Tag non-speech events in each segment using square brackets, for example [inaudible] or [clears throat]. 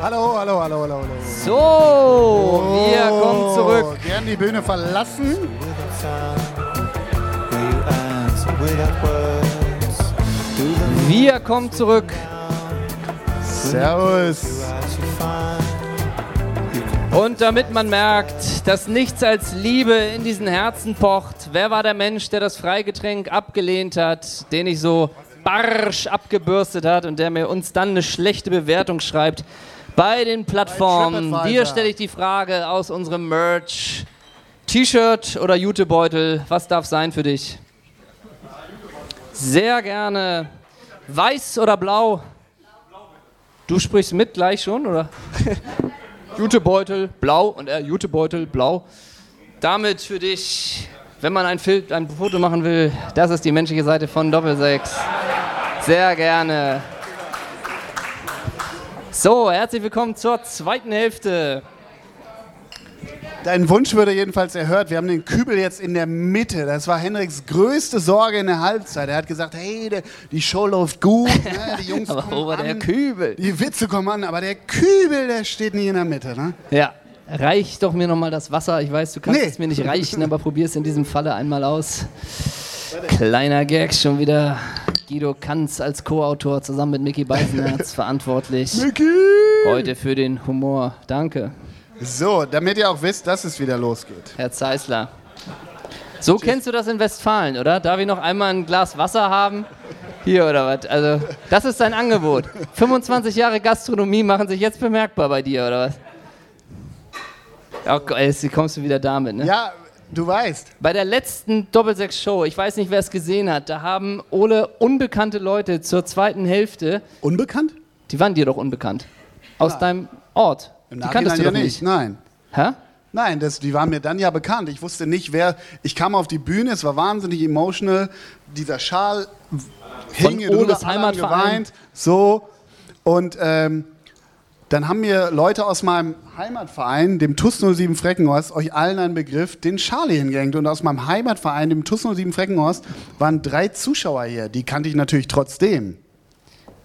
Hallo, hallo, hallo, hallo, hallo. So, wir kommen zurück. Gern die Bühne verlassen. Wir kommen zurück. Servus. Und damit man merkt, dass nichts als Liebe in diesen Herzen pocht, wer war der Mensch, der das Freigetränk abgelehnt hat, den ich so barsch abgebürstet hat und der mir uns dann eine schlechte Bewertung schreibt bei den Plattformen? Dir stelle ich die Frage aus unserem Merch. T-Shirt oder Jutebeutel, was darf sein für dich? Sehr gerne. Weiß oder blau? Du sprichst mit gleich schon, oder? [laughs] Jutebeutel, blau und er Jutebeutel, blau. Damit für dich, wenn man ein, Film, ein Foto machen will, das ist die menschliche Seite von Doppelsechs. Sehr gerne. So, herzlich willkommen zur zweiten Hälfte. Dein Wunsch würde jedenfalls erhört. Wir haben den Kübel jetzt in der Mitte. Das war Henriks größte Sorge in der Halbzeit. Er hat gesagt, hey, der, die Show läuft gut, ne? [laughs] die Jungs Aber kommen wo war der an, Kübel? die Witze kommen an, aber der Kübel, der steht nie in der Mitte. Ne? Ja, reich doch mir nochmal das Wasser. Ich weiß, du kannst Nee. es mir nicht reichen, aber probier es in diesem Falle einmal aus. Kleiner Gag schon wieder. Guido Kanz als Co-Autor zusammen mit Mickey Beisenherz [laughs] verantwortlich. Heute für den Humor. Danke, So, damit ihr auch wisst, dass es wieder losgeht. Herr Zeisler. So kennst du das in Westfalen, oder? Darf ich noch einmal ein Glas Wasser haben? Hier oder was? Also, das ist dein Angebot. [laughs] 25 Jahre Gastronomie machen sich jetzt bemerkbar bei dir, oder was? Oh, Gott, jetzt kommst du wieder damit, ne? Ja, du weißt. Bei der letzten Doppelsechs-Show, ich weiß nicht, wer es gesehen hat, da haben Ole unbekannte Leute zur zweiten Hälfte, Unbekannt? die waren dir doch unbekannt, aus deinem Ort. Im die kanntest du ja doch nicht. Nein. Hä? Nein, das, die waren mir dann ja bekannt. Ich wusste nicht, wer. Ich kam auf die Bühne, es war wahnsinnig emotional. Dieser Schal hing drüber, Oles Heimatverein. geweint. So. Und ähm, dann haben mir Leute aus meinem Heimatverein, dem TUS 07 Freckenhorst, euch allen ein Begriff, den Charlie hingehängt. Und aus meinem Heimatverein, dem TUS 07 Freckenhorst, waren drei Zuschauer hier. Die kannte ich natürlich trotzdem.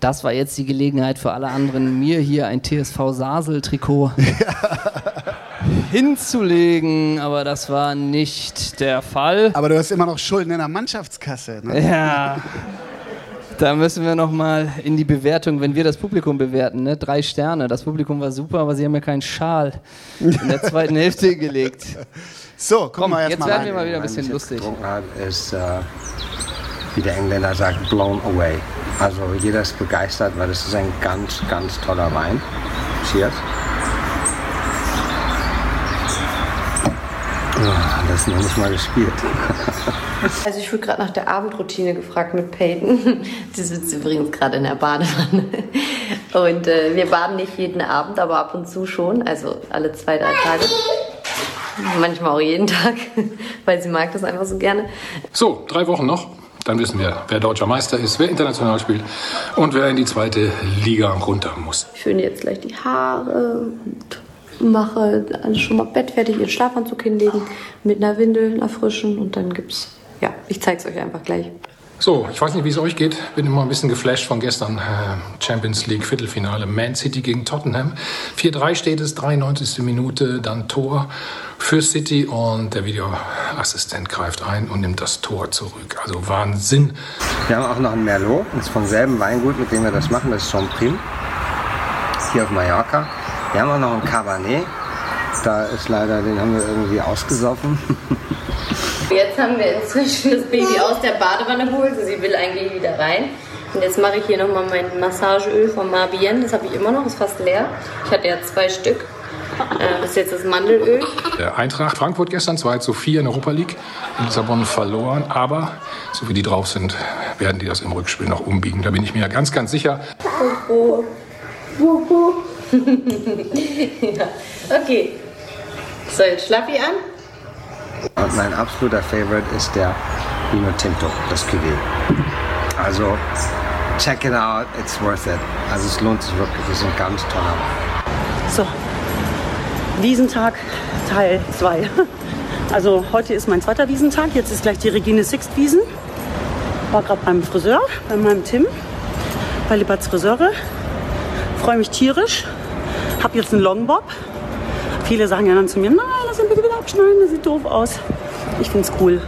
Das war jetzt die Gelegenheit für alle anderen, mir hier ein TSV Sasel-Trikot [laughs] [laughs] hinzulegen, aber das war nicht der Fall. Aber du hast immer noch Schulden in der Mannschaftskasse. Ne? Ja. Da müssen wir nochmal in die Bewertung, wenn wir das Publikum bewerten, ne? Drei Sterne. Das Publikum war super, aber sie haben mir keinen Schal in der zweiten [laughs] Hälfte gelegt. So, Komm, wir erst jetzt mal werden rein. wir mal wieder ein bisschen ich jetzt lustig. getrunken habe, ist, äh, wie der Engländer sagt, blown away. Also jeder ist begeistert, weil es ist ein ganz, ganz toller Wein. Cheers. Ah, das ist noch nicht mal gespielt. [laughs] Also ich wurde gerade nach der Abendroutine gefragt mit Peyton. [laughs] Die sitzt übrigens gerade in der Badewanne. Und äh, wir baden nicht jeden Abend, aber ab und zu schon. Also alle zwei, drei Tage. Manchmal auch jeden Tag, [laughs] weil sie mag das einfach so gerne. So, drei Wochen noch. Dann wissen wir, wer deutscher Meister ist, wer international spielt und wer in die zweite Liga runter muss. Ich föhne jetzt gleich die Haare und mache alles schon mal bettfertig, ihren Schlafanzug hinlegen, mit einer Windel, einer frischen und dann gibt's, ja, ich zeig's euch einfach gleich. So, ich weiß nicht, wie es euch geht. Bin immer ein bisschen geflasht von gestern. Äh, Champions League Viertelfinale. Man City gegen Tottenham. 4-3 steht es, 93. Minute, dann Tor für City und der Videoassistent greift ein und nimmt das Tor zurück. Also Wahnsinn. Wir haben auch noch ein Merlot, das ist vom selben Weingut, mit dem wir das machen, das ist Champrim, hier auf Mallorca. Wir haben auch noch einen Cabernet, da ist leider, den haben wir irgendwie ausgesoffen. [laughs] Jetzt haben wir inzwischen das Baby aus der Badewanne geholt. Also sie will eigentlich wieder rein. Und jetzt mache ich hier nochmal mein Massageöl von Marbien. Das habe ich immer noch, ist fast leer. Ich hatte ja zwei Stück. Äh, das ist jetzt das Mandelöl. Der Eintracht Frankfurt gestern 2 zu 4 in der Europa League in Lissabon verloren. Aber so wie die drauf sind, werden die das im Rückspiel noch umbiegen. Da bin ich mir ja ganz, ganz sicher. [laughs] ja. Okay. So, jetzt Schlappi an. Und mein absoluter Favorite ist der Vino Tinto, das Cuvée. Also, check it out, it's worth it. Also es lohnt sich wirklich, es ist ein ganz toller Wein. So, Wiesentag Teil 2. [laughs] Also heute ist mein zweiter Wiesentag, jetzt ist gleich die Regine Sixt Wiesen. War gerade beim Friseur, bei meinem Tim, bei Libatz Friseure. Freue mich tierisch. Hab jetzt einen Longbob. Viele sagen ja dann zu mir, nein, ihn bitte wieder abschneiden, das sieht doof aus. Ich find's cool.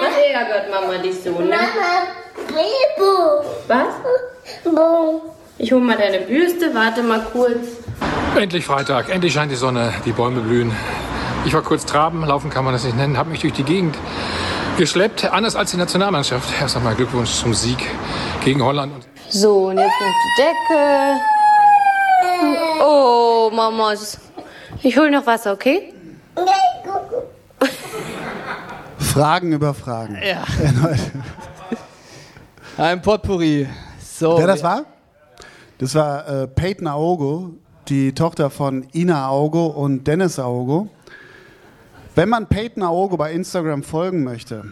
Was ärgert Mama dich so, ne? Was? Ich hol mal deine Bürste, warte mal kurz. Endlich Freitag, endlich scheint die Sonne, die Bäume blühen. Ich war kurz traben, laufen kann man das nicht nennen, habe mich durch die Gegend geschleppt, anders als die Nationalmannschaft. Erst einmal Glückwunsch zum Sieg gegen Holland. So, und jetzt noch die Decke. Oh, Mamas. Ich hol noch Wasser, okay? Fragen über Fragen. Ja. [laughs] Ein Potpourri. So. Wer das war? Das war äh, Peyton Aogo, die Tochter von Ina Aogo und Dennis Aogo. Wenn man Peyton Aogo bei Instagram folgen möchte,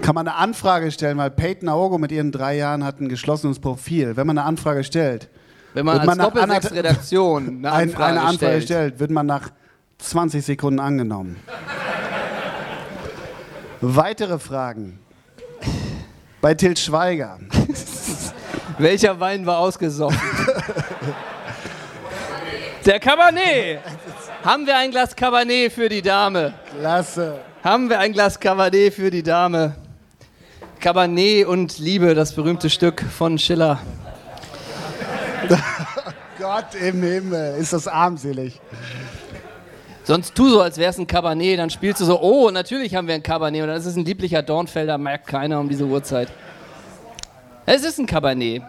kann man eine Anfrage stellen, weil Peyton Aogo mit ihren drei Jahren hat ein geschlossenes Profil. Wenn man eine Anfrage stellt, Wenn man wird als Doppelsechs-Redaktion eine [laughs] ein, Anfrage, eine Anfrage stellt. stellt, wird man nach 20 Sekunden angenommen. Weitere Fragen. Bei Til Schweiger. [laughs] Welcher Wein war ausgesoffen? Der Cabernet. Haben wir ein Glas Cabernet für die Dame? Klasse. Haben wir ein Glas Cabernet für die Dame? Cabernet und Liebe, das berühmte Stück von Schiller. [laughs] Gott im Himmel, ist das armselig. Sonst tu so, als wäre es ein Cabernet, dann spielst du so, oh, natürlich haben wir ein Cabernet und dann ist es ein lieblicher Dornfelder, merkt keiner um diese Uhrzeit. Es ist ein Cabernet.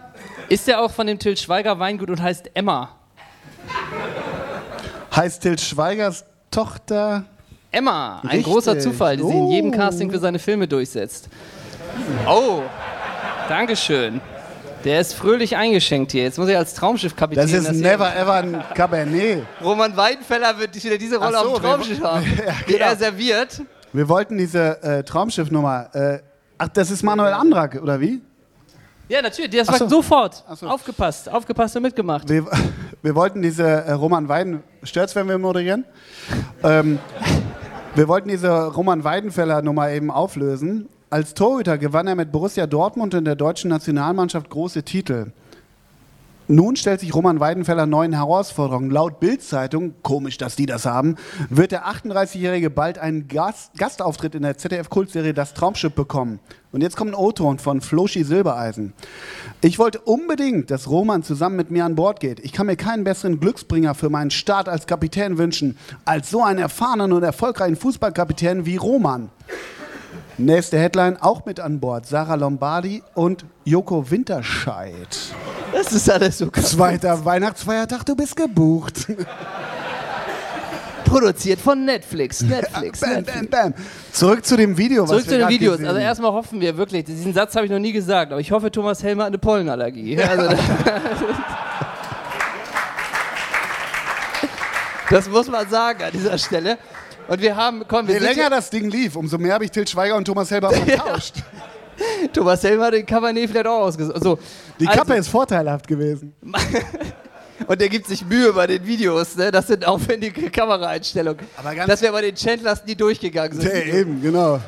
Ist ja auch von dem Til Schweiger Weingut und heißt Emma. Heißt Til Schweigers Tochter. Emma, ein Richtig. großer Zufall, der sich in jedem Oh. Casting für seine Filme durchsetzt. Oh, Dankeschön. Der ist fröhlich eingeschenkt hier. Jetzt muss ich als Traumschiffkapitän. Das ist never ever ein Cabernet. Roman Weidenfeller wird wieder diese Rolle so, auf dem Traumschiff haben, [laughs] Ja, die genau. er serviert. Wir wollten diese äh, Traumschiffnummer. Äh, ach, das ist Manuel Andrak, oder wie? Ja, natürlich, das Ach war so. sofort. So. Aufgepasst, aufgepasst und mitgemacht. Wir, [laughs] wir wollten diese äh, Roman Weiden. Stört's, wenn wir moderieren? ähm, wir wollten diese Roman Weidenfeller Nummer eben auflösen. Als Torhüter gewann er mit Borussia Dortmund in der deutschen Nationalmannschaft große Titel. Nun stellt sich Roman Weidenfeller neuen Herausforderungen. Laut Bild-Zeitung, komisch, dass die das haben, wird der 38-Jährige bald einen Gast Gastauftritt in der ZDF-Kultserie Das Traumschiff bekommen. Und jetzt kommt ein O-Ton von Floschi Silbereisen. Ich wollte unbedingt, dass Roman zusammen mit mir an Bord geht. Ich kann mir keinen besseren Glücksbringer für meinen Start als Kapitän wünschen, als so einen erfahrenen und erfolgreichen Fußballkapitän wie Roman. Nächste Headline, auch mit an Bord, Sarah Lombardi und Joko Winterscheid. Das ist alles so krass. Zweiter Weihnachtsfeiertag, du bist gebucht. Produziert von Netflix. Netflix. [laughs] bam, Netflix. bam, bam. Zurück zu dem Video, was Zurück wir zu den Videos. Also erstmal hoffen wir wirklich, diesen Satz habe ich noch nie gesagt, aber ich hoffe, Thomas Helmer hat eine Pollenallergie. Also, [laughs] das muss man sagen an dieser Stelle. Und wir haben, komm, wir Je länger das Ding lief, umso mehr habe ich Til Schweiger und Thomas Helber [laughs] vertauscht. [laughs] Thomas Helmer hat den Cabernet vielleicht auch ausgesucht. So, Die also- Kappe ist vorteilhaft gewesen. [laughs] Und der gibt sich Mühe bei den Videos, ne? Das sind aufwendige Kameraeinstellungen. Aber ganz- Dass wir bei den Chandlers nie durchgegangen sind. Ja, eben, genau.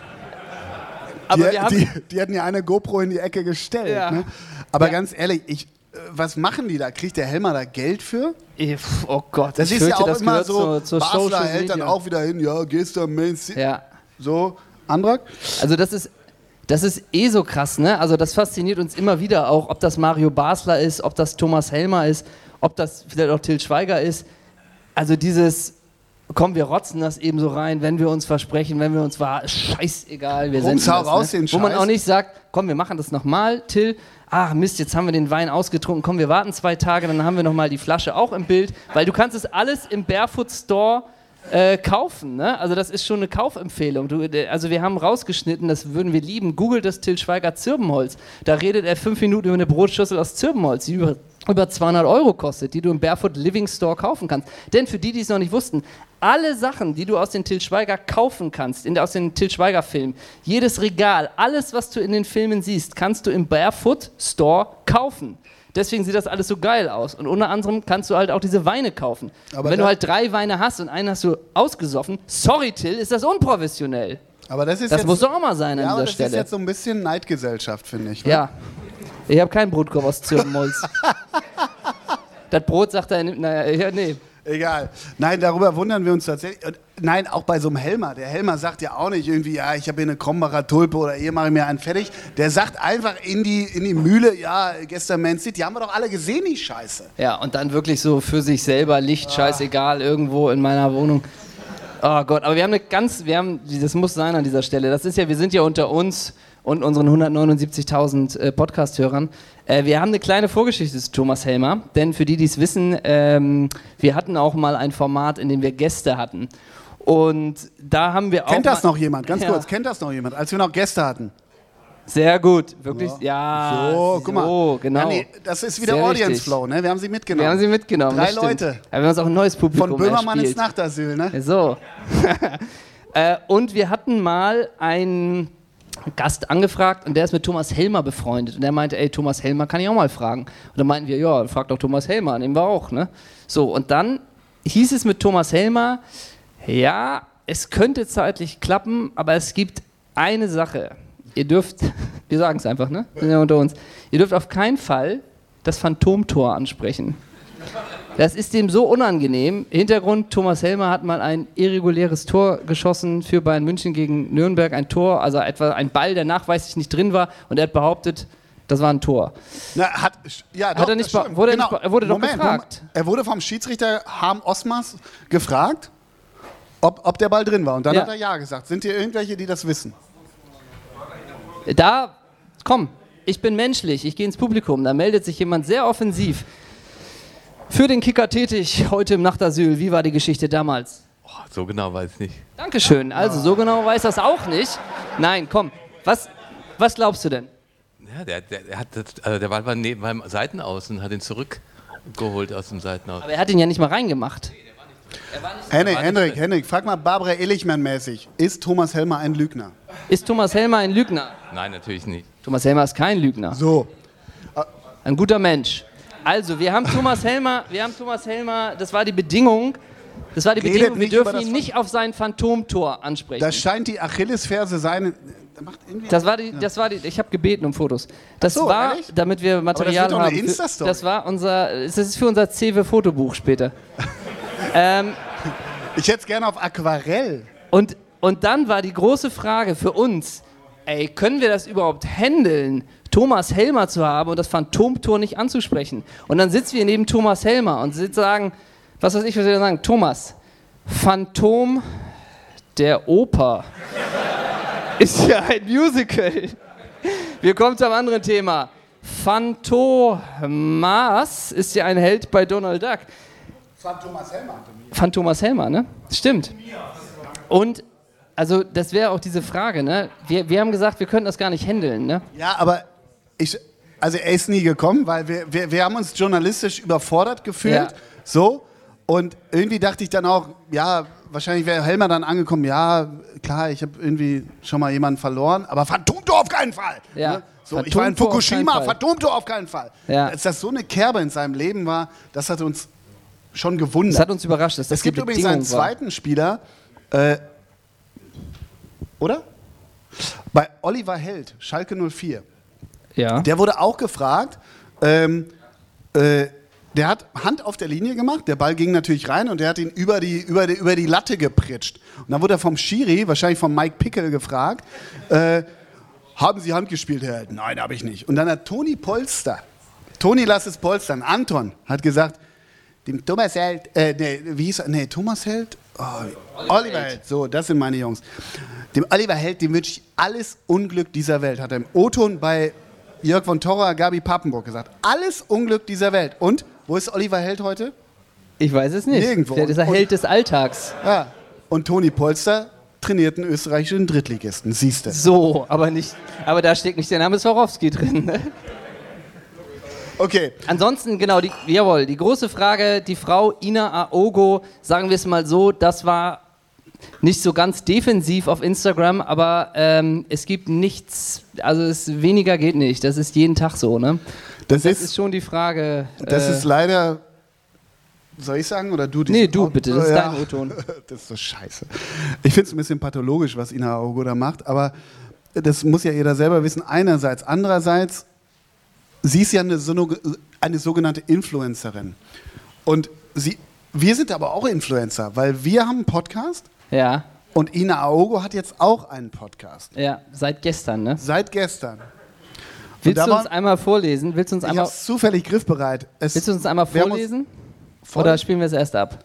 Aber die, wir haben, die, die hatten ja eine GoPro in die Ecke gestellt. Ja. Ne? Aber Ja. ganz ehrlich, ich, was machen die da? Kriegt der Helmer da Geld für? Pf, oh Gott, Das ist ja auch immer so, zur, zur Basler hält dann auch wieder hin, ja, gehst du am Main City. Ja. So, Andrak? Also das ist, das ist eh so krass, ne? Also das fasziniert uns immer wieder auch, ob das Mario Basler ist, ob das Thomas Helmer ist, ob das vielleicht auch Till Schweiger ist. Also dieses, komm, wir rotzen das eben so rein, wenn wir uns versprechen, wenn wir uns war, scheißegal, wir hau das, raus ne? den Wo man auch nicht sagt, komm, wir machen das nochmal, Till, ach Mist, jetzt haben wir den Wein ausgetrunken, komm, wir warten zwei Tage, dann haben wir nochmal die Flasche auch im Bild, weil du kannst es alles im Barefoot Store äh, kaufen. Ne? Also das ist schon eine Kaufempfehlung. Du, äh, also wir haben rausgeschnitten, das würden wir lieben. Google das Till Schweiger Zirbenholz. Da redet er fünf Minuten über eine Brotschüssel aus Zirbenholz, die über, über 200 Euro kostet, die du im Barefoot Living Store kaufen kannst. Denn für die, die es noch nicht wussten, alle Sachen, die du aus den Till Schweiger kaufen kannst, in aus den Till Schweiger Filmen, jedes Regal, alles, was du in den Filmen siehst, kannst du im Barefoot Store kaufen. Deswegen sieht das alles so geil aus. Und unter anderem kannst du halt auch diese Weine kaufen. Aber wenn du halt drei Weine hast und einen hast du ausgesoffen, sorry Till, ist das unprofessionell. Aber das ist Das jetzt, muss doch auch mal sein an ja, aber dieser das Stelle. ist jetzt so ein bisschen Neidgesellschaft, finde ich. Ne? Ich habe keinen Brotkorb aus Zürnmolz. [laughs] das Brot sagt er, naja, ja, nee. Egal. Nein, darüber wundern wir uns tatsächlich. Und nein, auch bei so einem Helmer. Der Helmer sagt ja auch nicht irgendwie, ja, ich habe hier eine Krombacher Tulpe oder hier mache ich mir einen fertig. Der sagt einfach in die, in die Mühle, ja, gestern Man City, haben wir doch alle gesehen, die Scheiße. Ja, und dann wirklich so für sich selber, Licht, scheißegal, irgendwo in meiner Wohnung. Oh Gott, aber wir haben eine ganz, wir haben, das muss sein an dieser Stelle. Das ist ja, wir sind ja unter uns und unseren 179.000 äh, Podcast-Hörern. Äh, wir haben eine kleine Vorgeschichte zu Thomas Helmer, denn für die, die es wissen, ähm, wir hatten auch mal ein Format, in dem wir Gäste hatten. Und da haben wir auch. Kennt das noch jemand? Ganz Ja. kurz, kennt das noch jemand? Als wir noch Gäste hatten. Sehr gut, wirklich. Ja, so, guck mal. so, genau. Ja, nee, das ist wieder Sehr Audience richtig. Flow, ne? Wir haben sie mitgenommen. Wir haben sie mitgenommen. Drei. Leute. Ja, wir haben uns auch ein neues Publikum Von Böhmermann ins. Nachtasyl, ne? So. [laughs] äh, und wir hatten mal einen Gast angefragt und der ist mit Thomas Helmer befreundet. Und der meinte, ey, Thomas Helmer kann ich auch mal fragen. Und dann meinten wir, ja, frag doch Thomas Helmer, nehmen wir auch, ne? So, und dann hieß es mit Thomas Helmer, ja, es könnte zeitlich klappen, aber es gibt eine Sache. Ihr dürft, [laughs] wir sagen es einfach, ne? Wir sind ja unter uns. Ihr dürft auf keinen Fall das Phantomtor ansprechen. Das ist dem so unangenehm. Hintergrund, Thomas Helmer hat mal ein irreguläres Tor geschossen für Bayern München gegen Nürnberg. Ein Tor, also etwa ein Ball, der nachweislich nicht drin war. Und er hat behauptet, das war ein Tor. Na, hat, ja, Hat er nicht wurde er genau. nicht be- er wurde doch Moment, gefragt. Moment. Er wurde vom Schiedsrichter Harm Osmas gefragt, ob, ob der Ball drin war. Und dann Ja. hat er Ja gesagt. Sind hier irgendwelche, die das wissen? Da, komm, ich bin menschlich, ich gehe ins Publikum. Da meldet sich jemand sehr offensiv. Für den Kicker tätig, heute im Nachtasyl. Wie war die Geschichte damals? Oh, so genau weiß ich nicht. Dankeschön. Also, so genau weiß das auch nicht. Nein, komm. Was, was glaubst du denn? Ja, der, der, der, hat also der war neben beim Seitenaus und hat ihn zurückgeholt aus dem Seitenaus. Aber er hat ihn ja nicht mal reingemacht. Henrik, Henrik. Henrik, frag mal Barbara Illichmann-mäßig. Ist Thomas Helmer ein Lügner? Ist Thomas Helmer ein Lügner? Nein, natürlich nicht. Thomas Helmer ist kein Lügner. So. Ein guter Mensch. Also, wir haben Thomas Helmer, wir haben Thomas Helmer, das war die Bedingung, das war die Redet Bedingung, wir dürfen das ihn nicht auf sein Phantomtor ansprechen. Das scheint die Achillesferse sein. Das war die, das war die, ich habe gebeten um Fotos. Das so, war, ehrlich? damit wir Material doch eine haben. für- Insta-Story. Das war unser, das ist für unser CW Fotobuch später. [laughs] ähm, ich hätte es gerne auf Aquarell. und, und dann war die große Frage für uns, ey, können wir das überhaupt handeln, Thomas Helmer zu haben und das Phantomtor nicht anzusprechen? Und dann sitzen wir neben Thomas Helmer und sagen, was weiß ich, was wir sagen, Thomas, Phantom der Oper [laughs] ist ja ein Musical. Wir kommen zu einem anderen Thema. Phantomas ist ja ein Held bei Donald Duck. Thomas Helmer. Phantomas Helmer, ne? Stimmt. Und, also, das wäre auch diese Frage, ne? Wir, wir haben gesagt, wir könnten das gar nicht handeln, ne? Ja, aber ich, also er ist nie gekommen, weil wir, wir, wir haben uns journalistisch überfordert gefühlt. Ja. So. Und irgendwie dachte ich dann auch, ja, wahrscheinlich wäre Helmer dann angekommen, ja, klar, ich habe irgendwie schon mal jemanden verloren, aber Phantomtor auf keinen Fall. Ja. Ne? So, ich war in Phantomtor Fukushima. Phantomtor auf keinen Fall. Ja. Dass das so eine Kerbe in seinem Leben war, das hat uns schon gewundert. Das hat uns überrascht, dass das es gibt übrigens einen zweiten Spieler, äh, oder? Bei Oliver Held, Schalke 04. Ja. Der wurde auch gefragt. Ähm, äh, der hat Hand auf der Linie gemacht, der Ball ging natürlich rein und der hat ihn über die, über die, über die Latte gepritscht. Und dann wurde er vom Schiri, wahrscheinlich von Mike Pickel, gefragt: äh, Haben Sie Hand gespielt, Herr Held? Nein, habe ich nicht. Und dann hat Toni Polster, Toni lass es polstern, Anton, hat gesagt: Dem Thomas Held, äh, nee, wie hieß er? Nee, Thomas Held? Oh, Oliver, Held. So, das sind meine Jungs. Dem Oliver Held, dem wünsche ich alles Unglück dieser Welt, hat er im O-Ton bei Jörg von Torra, Gabi Pappenburg gesagt. Alles Unglück dieser Welt. Und wo ist Oliver Held heute? Ich weiß es nicht. Nirgendwo. Der ist der Held des Alltags. Ja. Und Toni Polster trainiert einen österreichischen Drittligisten. Siehst du. So, aber nicht, aber da steckt nicht der Name Swarovski drin. Ne? Okay. Ansonsten, genau, die, jawohl, die große Frage, die Frau Ina Aogo, sagen wir es mal so, das war nicht so ganz defensiv auf Instagram, aber ähm, es gibt nichts, also es, weniger geht nicht, das ist jeden Tag so, ne? Das, Das ist, ist schon die Frage. das äh, ist leider Soll ich sagen oder du? Nee, du bitte, das ist Ja. dein O-Ton. [laughs] Das ist so scheiße. Ich finde es ein bisschen pathologisch, was Ina Aogo da macht, aber das muss ja jeder selber wissen. Einerseits. Andererseits, sie ist ja eine, eine sogenannte Influencerin. Und sie, wir sind aber auch Influencer, weil wir haben einen Podcast Ja, und Ina Aogo hat jetzt auch einen Podcast. ja, seit gestern, ne? Seit gestern. Willst du uns einmal vorlesen? Willst du uns Ich einmal, es zufällig griffbereit. Es, willst du uns einmal uns- vorlesen? Voll- Oder spielen wir es erst ab?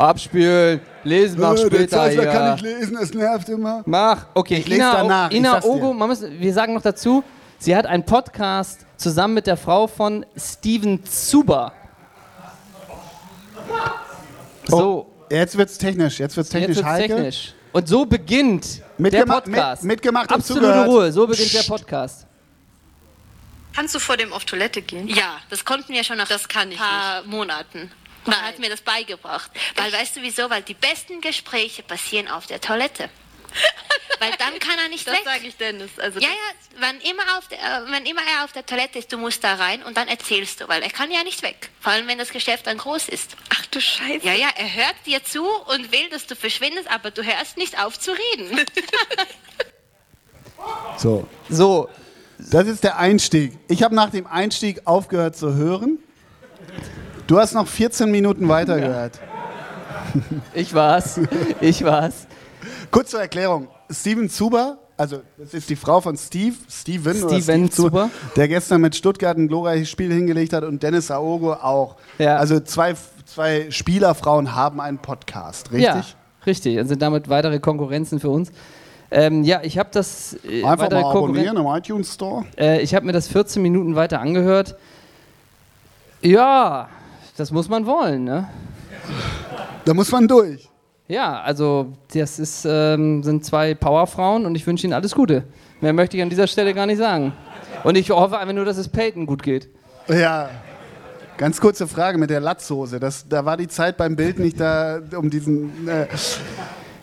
Abspielen, lesen, mach Äh, der später. Zeissler ja. kann nicht lesen, es nervt immer. Mach. Okay, Ich lese Ina, danach, Ina. Ogo, man muss, wir sagen noch dazu, sie hat einen Podcast zusammen mit der Frau von Steven Zuber. So, Jetzt wird's technisch, jetzt wird's technisch jetzt wird's heikel. technisch. Und so beginnt der Mitgema- Podcast. mit- mitgemacht Absolute zugehört. Ruhe, so beginnt der Podcast. Kannst du vor dem auf Toilette gehen? Ja, das konnten wir schon nach Das kann ein ich paar Monaten. Man hat mir das beigebracht. Weil weißt du wieso? Weil die besten Gespräche passieren auf der Toilette. [laughs] Weil dann kann er nicht Das weg. sage ich Dennis. Also Ja, ja, wann immer, auf der, äh, wenn immer er auf der Toilette ist, du musst da rein und dann erzählst du, weil er kann ja nicht weg. Vor allem, wenn das Geschäft dann groß ist. Ach du Scheiße. Ja, ja, er hört dir zu und will, dass du verschwindest, aber du hörst nicht auf zu reden. [laughs] So, So, das ist der Einstieg. Ich habe nach dem Einstieg aufgehört zu hören. Du hast noch 14 Minuten weitergehört. ich war's. Ich war's. Kurz zur Erklärung. Steven Zuber, also das ist die Frau von Steve, Steven, oder Steven Steve Zuber. der gestern mit Stuttgart ein glorreiches Spiel hingelegt hat und Dennis Aogo auch. Ja. Also zwei, zwei Spielerfrauen haben einen Podcast, richtig? Ja, richtig. Und sind damit weitere Konkurrenzen für uns. Ähm, ja, ich habe das äh, Einfach mal abonnieren im iTunes Store. Äh, ich habe mir das 14 Minuten weiter angehört. Ja, das muss man wollen, ne? Da muss man durch. Ja, also das ist, ähm, sind zwei Powerfrauen und ich wünsche ihnen alles Gute. Mehr möchte ich an dieser Stelle gar nicht sagen. Und ich hoffe einfach nur, dass es Peyton gut geht. Ja. Ganz kurze Frage mit der Latzhose. Das, da war die Zeit beim Bild nicht da, um diesen. Äh.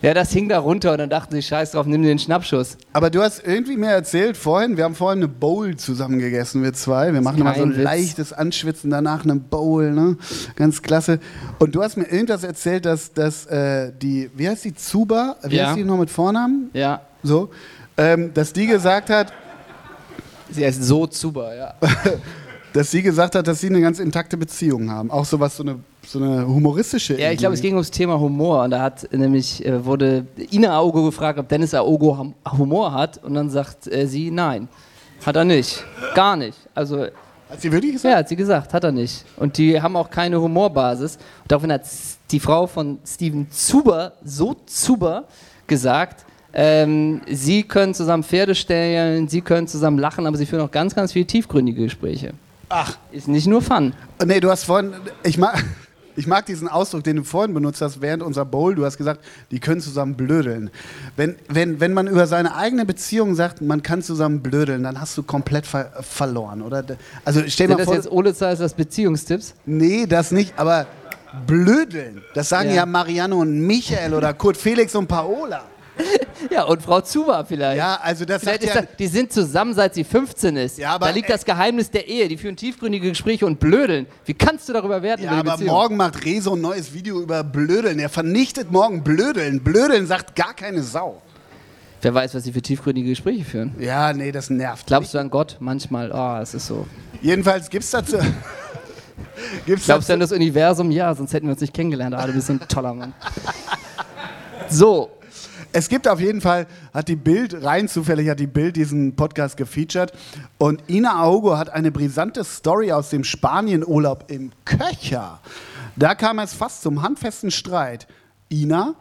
Ja, das hing da runter und dann dachten sie, scheiß drauf, nimm den Schnappschuss. Aber du hast irgendwie mir erzählt vorhin, wir haben vorhin eine Bowl zusammen gegessen, wir zwei. Wir machen immer so ein Witz. leichtes Anschwitzen, danach eine Bowl, ne? Ganz klasse. Und du hast mir irgendwas erzählt, dass, dass äh, die, wie heißt die, Zuba? Wie Ja. heißt die noch mit Vornamen? Ja, So. Ähm, dass die gesagt hat, sie ist so super, ja. [laughs] dass sie gesagt hat, dass sie eine ganz intakte Beziehung haben. Auch so was, so eine, so eine humoristische. Ja, ich glaube, es ging ums Thema Humor und da hat nämlich äh, wurde Ina Aogo gefragt, ob Dennis Aogo Hum- Humor hat und dann sagt äh, sie, nein, hat er nicht, gar nicht. Also Hat sie wirklich gesagt? ja, hat sie gesagt, hat er nicht. Und die haben auch keine Humorbasis. Und daraufhin hat die Frau von Steven Zuber, so Zuber, gesagt, ähm, sie können zusammen Pferde stellen, sie können zusammen lachen, aber sie führen auch ganz, ganz viele tiefgründige Gespräche. Ach. Ist nicht nur Fun. Nee, du hast vorhin, ich mag, [laughs] ich mag diesen Ausdruck, den du vorhin benutzt hast, während unserer Bowl. Du hast gesagt, die können zusammen blödeln. Wenn, wenn, wenn man über seine eigene Beziehung sagt, man kann zusammen blödeln, dann hast du komplett ver verloren, oder? Also stell Sind mal das vor, jetzt Ole Zeissers Beziehungstipps? nee, das nicht, aber blödeln, das sagen ja, Ja. Marianne und Michael oder Kurt Felix und Paola. [laughs] Ja, und Frau Zuber vielleicht. Ja, also das Vielleicht ja, das, die sind zusammen, seit sie 15 ist. Ja, aber, da liegt das Geheimnis der Ehe. Die führen tiefgründige Gespräche und blödeln. Wie kannst du darüber werten? ja, aber Beziehung? morgen macht Rezo ein neues Video über Blödeln. Er vernichtet morgen Blödeln. Blödeln sagt gar keine Sau. Wer weiß, was sie für tiefgründige Gespräche führen. Ja, nee, das nervt. Glaubst du an Gott? Manchmal. Oh, es ist so. Jedenfalls gibt's dazu. [laughs] gibt's Glaubst du an das Universum? Ja, sonst hätten wir uns nicht kennengelernt. Ah, du bist ein toller Mann. So, es gibt auf jeden Fall, hat die Bild, rein zufällig hat die Bild diesen Podcast gefeatured. Und Ina Augo hat eine brisante Story aus dem Spanienurlaub im Köcher. Da kam es fast zum handfesten Streit. Ina,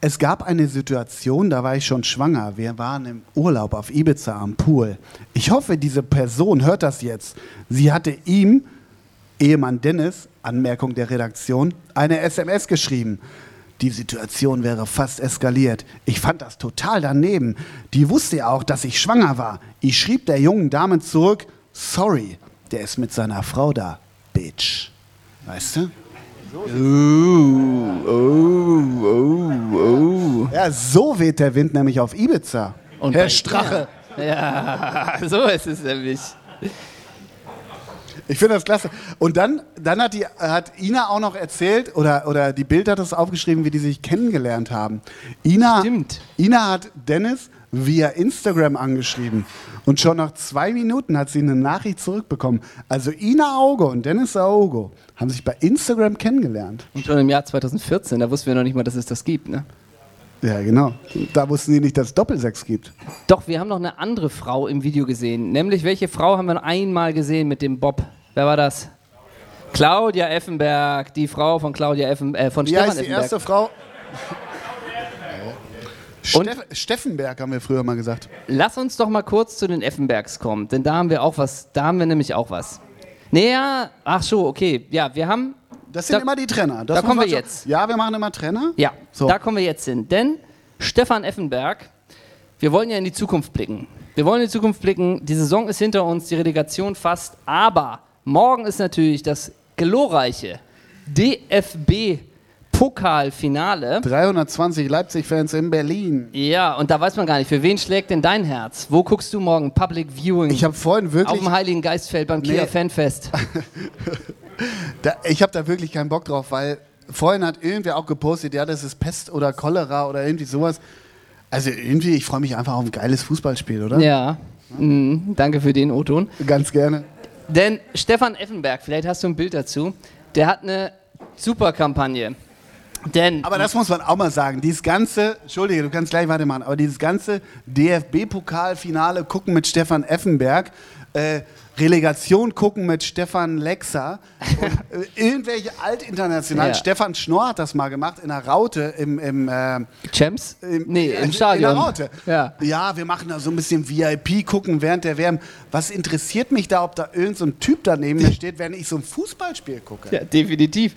es gab eine Situation, da war ich schon schwanger. Wir waren im Urlaub auf Ibiza am Pool. Ich hoffe, diese Person hört das jetzt. Sie hatte ihm, Ehemann Dennis, Anmerkung der Redaktion, eine SMS geschrieben. Die Situation wäre fast eskaliert. Ich fand das total daneben. Die wusste ja auch, dass ich schwanger war. Ich schrieb der jungen Dame zurück, sorry, der ist mit seiner Frau da, Bitch. Weißt du? Ja, so weht der Wind nämlich auf Ibiza. Und Herr Strache. ja, [laughs] so ist es nämlich. Ich finde das klasse. Und dann, dann hat, die, hat Ina auch noch erzählt, oder, oder die Bild hat es aufgeschrieben, wie die sich kennengelernt haben. Ina, Stimmt. Ina hat Dennis via Instagram angeschrieben. Und schon nach zwei Minuten hat sie eine Nachricht zurückbekommen. Also Ina Auge und Dennis Auge haben sich bei Instagram kennengelernt. Und schon im Jahr 2014, da wussten wir noch nicht mal, dass es das gibt, ne? Ja, genau. Da wussten sie nicht, dass es Doppelsex gibt. Doch, wir haben noch eine andere Frau im Video gesehen. Nämlich, welche Frau haben wir noch einmal gesehen mit dem Bob? Wer war das? Claudia Effenberg, die Frau von Claudia Effen, äh, von Wie Stefan heißt die Effenberg. erste Frau? Und- Steff Steffenberg haben wir früher mal gesagt. Lass uns doch mal kurz zu den Effenbergs kommen, denn da haben wir auch was, da haben wir nämlich auch was. Naja, ach so, okay. Ja, wir haben, Das sind Da- immer die Trenner. Das da kommen wir schon- jetzt. Ja, wir machen immer Trenner. ja, So. da kommen wir jetzt hin. Denn Stefan Effenberg, wir wollen ja in die Zukunft blicken. Wir wollen in die Zukunft blicken. Die Saison ist hinter uns, die Relegation fast. Aber morgen ist natürlich das glorreiche DFB-Pokalfinale. 320 Leipzig-Fans in Berlin. Ja, und da weiß man gar nicht, für wen schlägt denn dein Herz? Wo guckst du morgen? Public Viewing. Ich habe vorhin auf wirklich, dem Heiligen Geistfeld beim Kia Nee. Fanfest. [laughs] da, ich habe da wirklich keinen Bock drauf, weil vorhin hat irgendwer auch gepostet, ja, das ist Pest oder Cholera oder irgendwie sowas. Also irgendwie, ich freue mich einfach auf ein geiles Fußballspiel, oder? Ja, mhm, danke für den O-Ton. Ganz gerne. Denn Stefan Effenberg, vielleicht hast du ein Bild dazu, der hat eine super Kampagne. Denn Aber das muss man auch mal sagen. Dieses ganze, Entschuldige, du kannst gleich weitermachen, aber dieses ganze DFB-Pokalfinale gucken mit Stefan Effenberg, äh, Relegation gucken mit Stefan Lexer, und, äh, irgendwelche altinternationalen. Ja. Stefan Schnorr hat das mal gemacht in der Raute im, im äh, Champs? Im, nee, im Stadion. In der Raute. Ja. ja, wir machen da so ein bisschen VIP gucken während der WM. Was interessiert mich da, ob da irgendein so ein Typ daneben mir steht, während ich so ein Fußballspiel gucke? Ja, definitiv.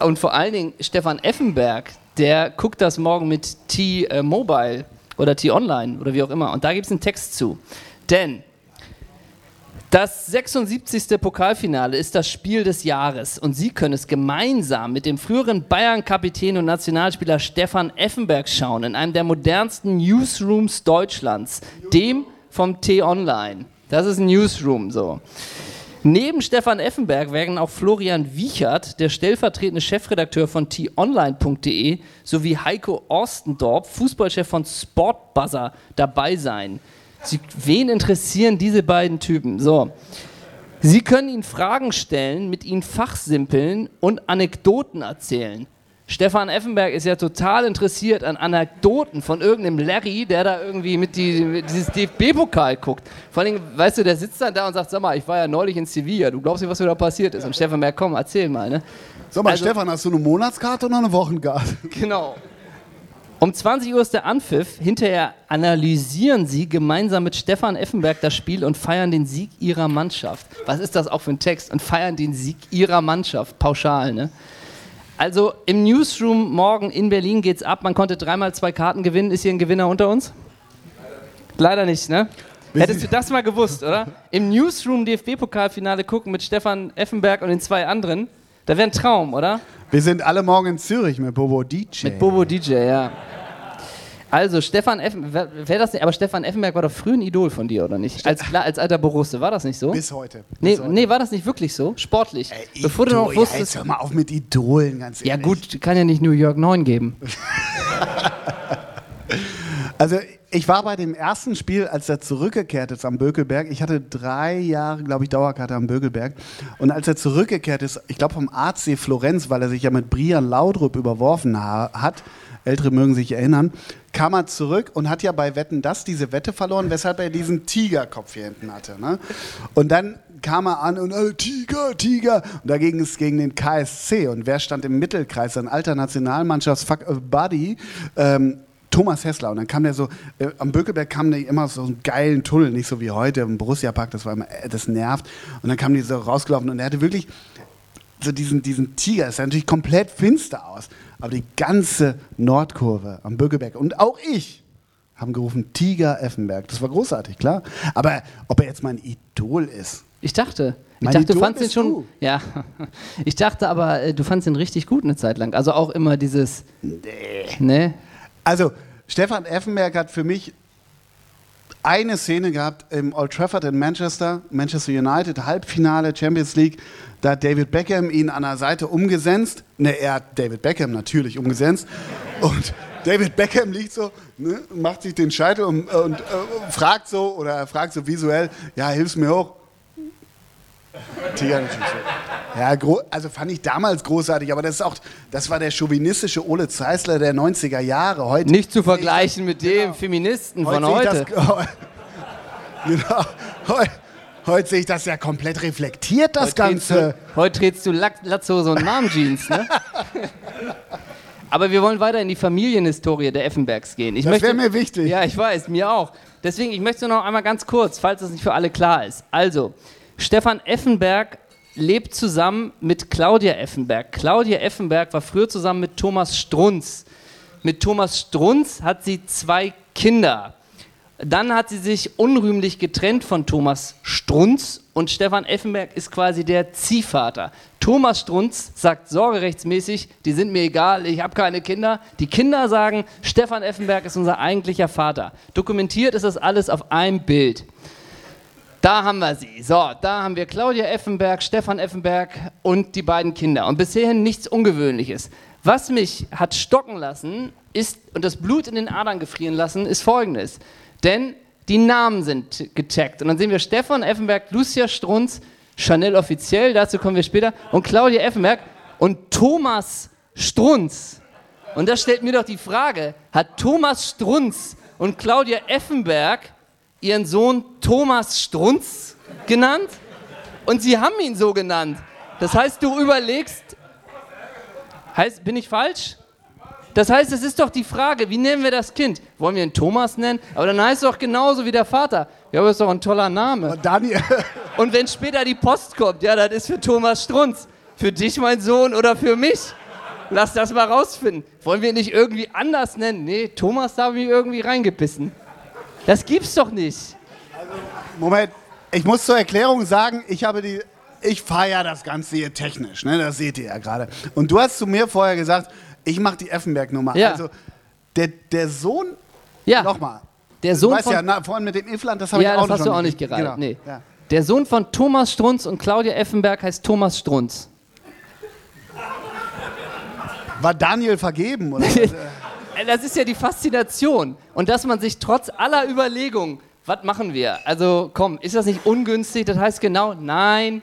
Und vor allen Dingen Stefan Effenberg, der guckt das morgen mit T-Mobile oder T-Online oder wie auch immer. Und da gibt es einen Text zu. Denn das 76. Pokalfinale ist das Spiel des Jahres und Sie können es gemeinsam mit dem früheren Bayern-Kapitän und Nationalspieler Stefan Effenberg schauen, in einem der modernsten Newsrooms Deutschlands, dem vom T-Online. Das ist ein Newsroom so. Neben Stefan Effenberg werden auch Florian Wiechert, der stellvertretende Chefredakteur von t-online.de, sowie Heiko Orstendorp, Fußballchef von Sportbuzzer, dabei sein. Sie, wen interessieren diese beiden Typen? So. Sie können ihnen Fragen stellen, mit ihnen fachsimpeln und Anekdoten erzählen. Stefan Effenberg ist ja total interessiert an Anekdoten von irgendeinem Larry, der da irgendwie mit, die, mit dieses DFB-Pokal guckt. Vor allem, weißt du, der sitzt dann da und sagt, sag mal, ich war ja neulich in Sevilla, du glaubst nicht, was da passiert ist. Und Stefan merkt, komm, erzähl mal. Ne? Sag mal, Also- Stefan, hast du eine Monatskarte oder eine Wochenkarte? Genau. Um 20 Uhr ist der Anpfiff. Hinterher analysieren sie gemeinsam mit Stefan Effenberg das Spiel und feiern den Sieg ihrer Mannschaft. Was ist das auch für ein Text? Und feiern den Sieg ihrer Mannschaft. Pauschal, ne? Also im Newsroom morgen in Berlin geht's ab. Man konnte dreimal zwei Karten gewinnen. Ist hier ein Gewinner unter uns? Leider nicht, ne? Hättest du das mal gewusst, oder? [laughs] Im Newsroom DFB-Pokalfinale gucken mit Stefan Effenberg und den zwei anderen. Da wäre ein Traum, oder? Wir sind alle morgen in Zürich mit Bobo DJ. Mit Bobo DJ, ja. Also, Stefan Effenberg, wer das nicht, aber Stefan Effenberg war doch früher ein Idol von dir, oder nicht? Als, als alter Borusse, war das nicht so? Bis heute. nee, Bis heute. nee, war das nicht wirklich so? Sportlich. Ey, Bevor du noch Idol, ja, jetzt wusstest. hör mal auf mit Idolen, ganz ehrlich. Ja, gut, kann ja nicht New York 9 geben. [laughs] Also ich war bei dem ersten Spiel, als er zurückgekehrt ist am Bökelberg. Ich hatte drei Jahre, glaube ich, Dauerkarte am Bökelberg. Und als er zurückgekehrt ist, ich glaube vom AC Florenz, weil er sich ja mit Brian Laudrup überworfen ha hat, Ältere mögen sich erinnern, kam er zurück und hat ja bei Wetten das diese Wette verloren, weshalb er diesen Tigerkopf hier hinten hatte. Ne? Und dann kam er an und äh, Tiger, Tiger. Und da ging es gegen den KSC. Und wer stand im Mittelkreis? Ein alter Nationalmannschafts-Buddy. Ähm, Thomas Hessler. Und dann kam der so, äh, am Bökelberg kam der immer so einen geilen Tunnel, nicht so wie heute im Borussia-Park, das war immer, äh, das nervt. Und dann kam die so rausgelaufen und er hatte wirklich so diesen, diesen Tiger, es sah natürlich komplett finster aus, aber die ganze Nordkurve am Bökelberg und auch ich haben gerufen, Tiger Effenberg. Das war großartig, klar. Aber ob er jetzt mein Idol ist, Ich dachte. Ich dachte, du fandst ihn schon. du. Ja. [laughs] Ich dachte aber, äh, du fandst ihn richtig gut eine Zeit lang. Also auch immer dieses. Nee. Ne? Also, Stefan Effenberg hat für mich eine Szene gehabt im Old Trafford in Manchester, Manchester United, Halbfinale Champions League. Da hat David Beckham ihn an der Seite umgesetzt. Ne, er hat David Beckham natürlich umgesetzt. Und David Beckham liegt so, ne, macht sich den Scheitel und, und äh, fragt so, oder er fragt so visuell, ja, hilf's mir hoch. Tiger natürlich. Ja, also fand ich damals großartig, aber das ist auch, das war der chauvinistische Ole Zeisler der 90er Jahre. Heute Nicht zu vergleichen mit dem Feministen von sehe heute. Ich das, [laughs] genau, heute, heute sehe ich das ja komplett reflektiert, das Heute trägst Ganze. Du, heute trägst du Latzhose und Mom-Jeans, ne? [laughs] Aber wir wollen weiter in die Familienhistorie der Effenbergs gehen. Ich Das möchte- wäre mir wichtig. Ja, ich weiß, mir auch. Deswegen, ich möchte noch einmal ganz kurz, falls das nicht für alle klar ist. Also, Stefan Effenberg lebt zusammen mit Claudia Effenberg. Claudia Effenberg war früher zusammen mit Thomas Strunz. Mit Thomas Strunz hat sie zwei Kinder. Dann hat sie sich unrühmlich getrennt von Thomas Strunz und Stefan Effenberg ist quasi der Ziehvater. Thomas Strunz sagt sorgerechtsmäßig, die sind mir egal, ich habe keine Kinder. Die Kinder sagen, Stefan Effenberg ist unser eigentlicher Vater. Dokumentiert ist das alles auf einem Bild. Da haben wir sie. So, da haben wir Claudia Effenberg, Stefan Effenberg und die beiden Kinder. Und bisher nichts Ungewöhnliches. Was mich hat stocken lassen ist, und das Blut in den Adern gefrieren lassen, ist folgendes. Denn die Namen sind getaggt. Und dann sehen wir Stefan Effenberg, Lucia Strunz, Chanel offiziell, dazu kommen wir später, und Claudia Effenberg und Thomas Strunz. Und das stellt mir doch die Frage, hat Thomas Strunz und Claudia Effenberg ihren Sohn Thomas Strunz genannt? Und sie haben ihn so genannt. Das heißt, du überlegst, heißt, bin ich falsch? Das heißt, es ist doch die Frage, wie nennen wir das Kind? Wollen wir ihn Thomas nennen? Aber dann heißt es doch genauso wie der Vater. Ja, aber ist doch ein toller Name. Daniel, [laughs] Und wenn später die Post kommt, ja, das ist für Thomas Strunz. Für dich, mein Sohn, oder für mich? Lass das mal rausfinden. Wollen wir ihn nicht irgendwie anders nennen? Nee, Thomas da habe ich irgendwie reingebissen. Das gibt's doch nicht. Moment, ich muss zur Erklärung sagen, ich habe die, ich feiere das Ganze hier technisch, ne? das seht ihr ja gerade. Und du hast zu mir vorher gesagt, ich mache die Effenberg-Nummer. Ja. Also der, der Sohn, Ja, nochmal, der du Sohn weißt von... ja, na, vorhin mit dem Ifland, das habe ja, ich auch das hast du auch nicht gereiht. Genau. Nee. Ja. Der Sohn von Thomas Strunz und Claudia Effenberg heißt Thomas Strunz. War Daniel vergeben? Oder? [laughs] Äh, Das ist ja die Faszination. Und dass man sich trotz aller Überlegungen, was machen wir? Also komm, ist das nicht ungünstig? Das heißt genau, nein.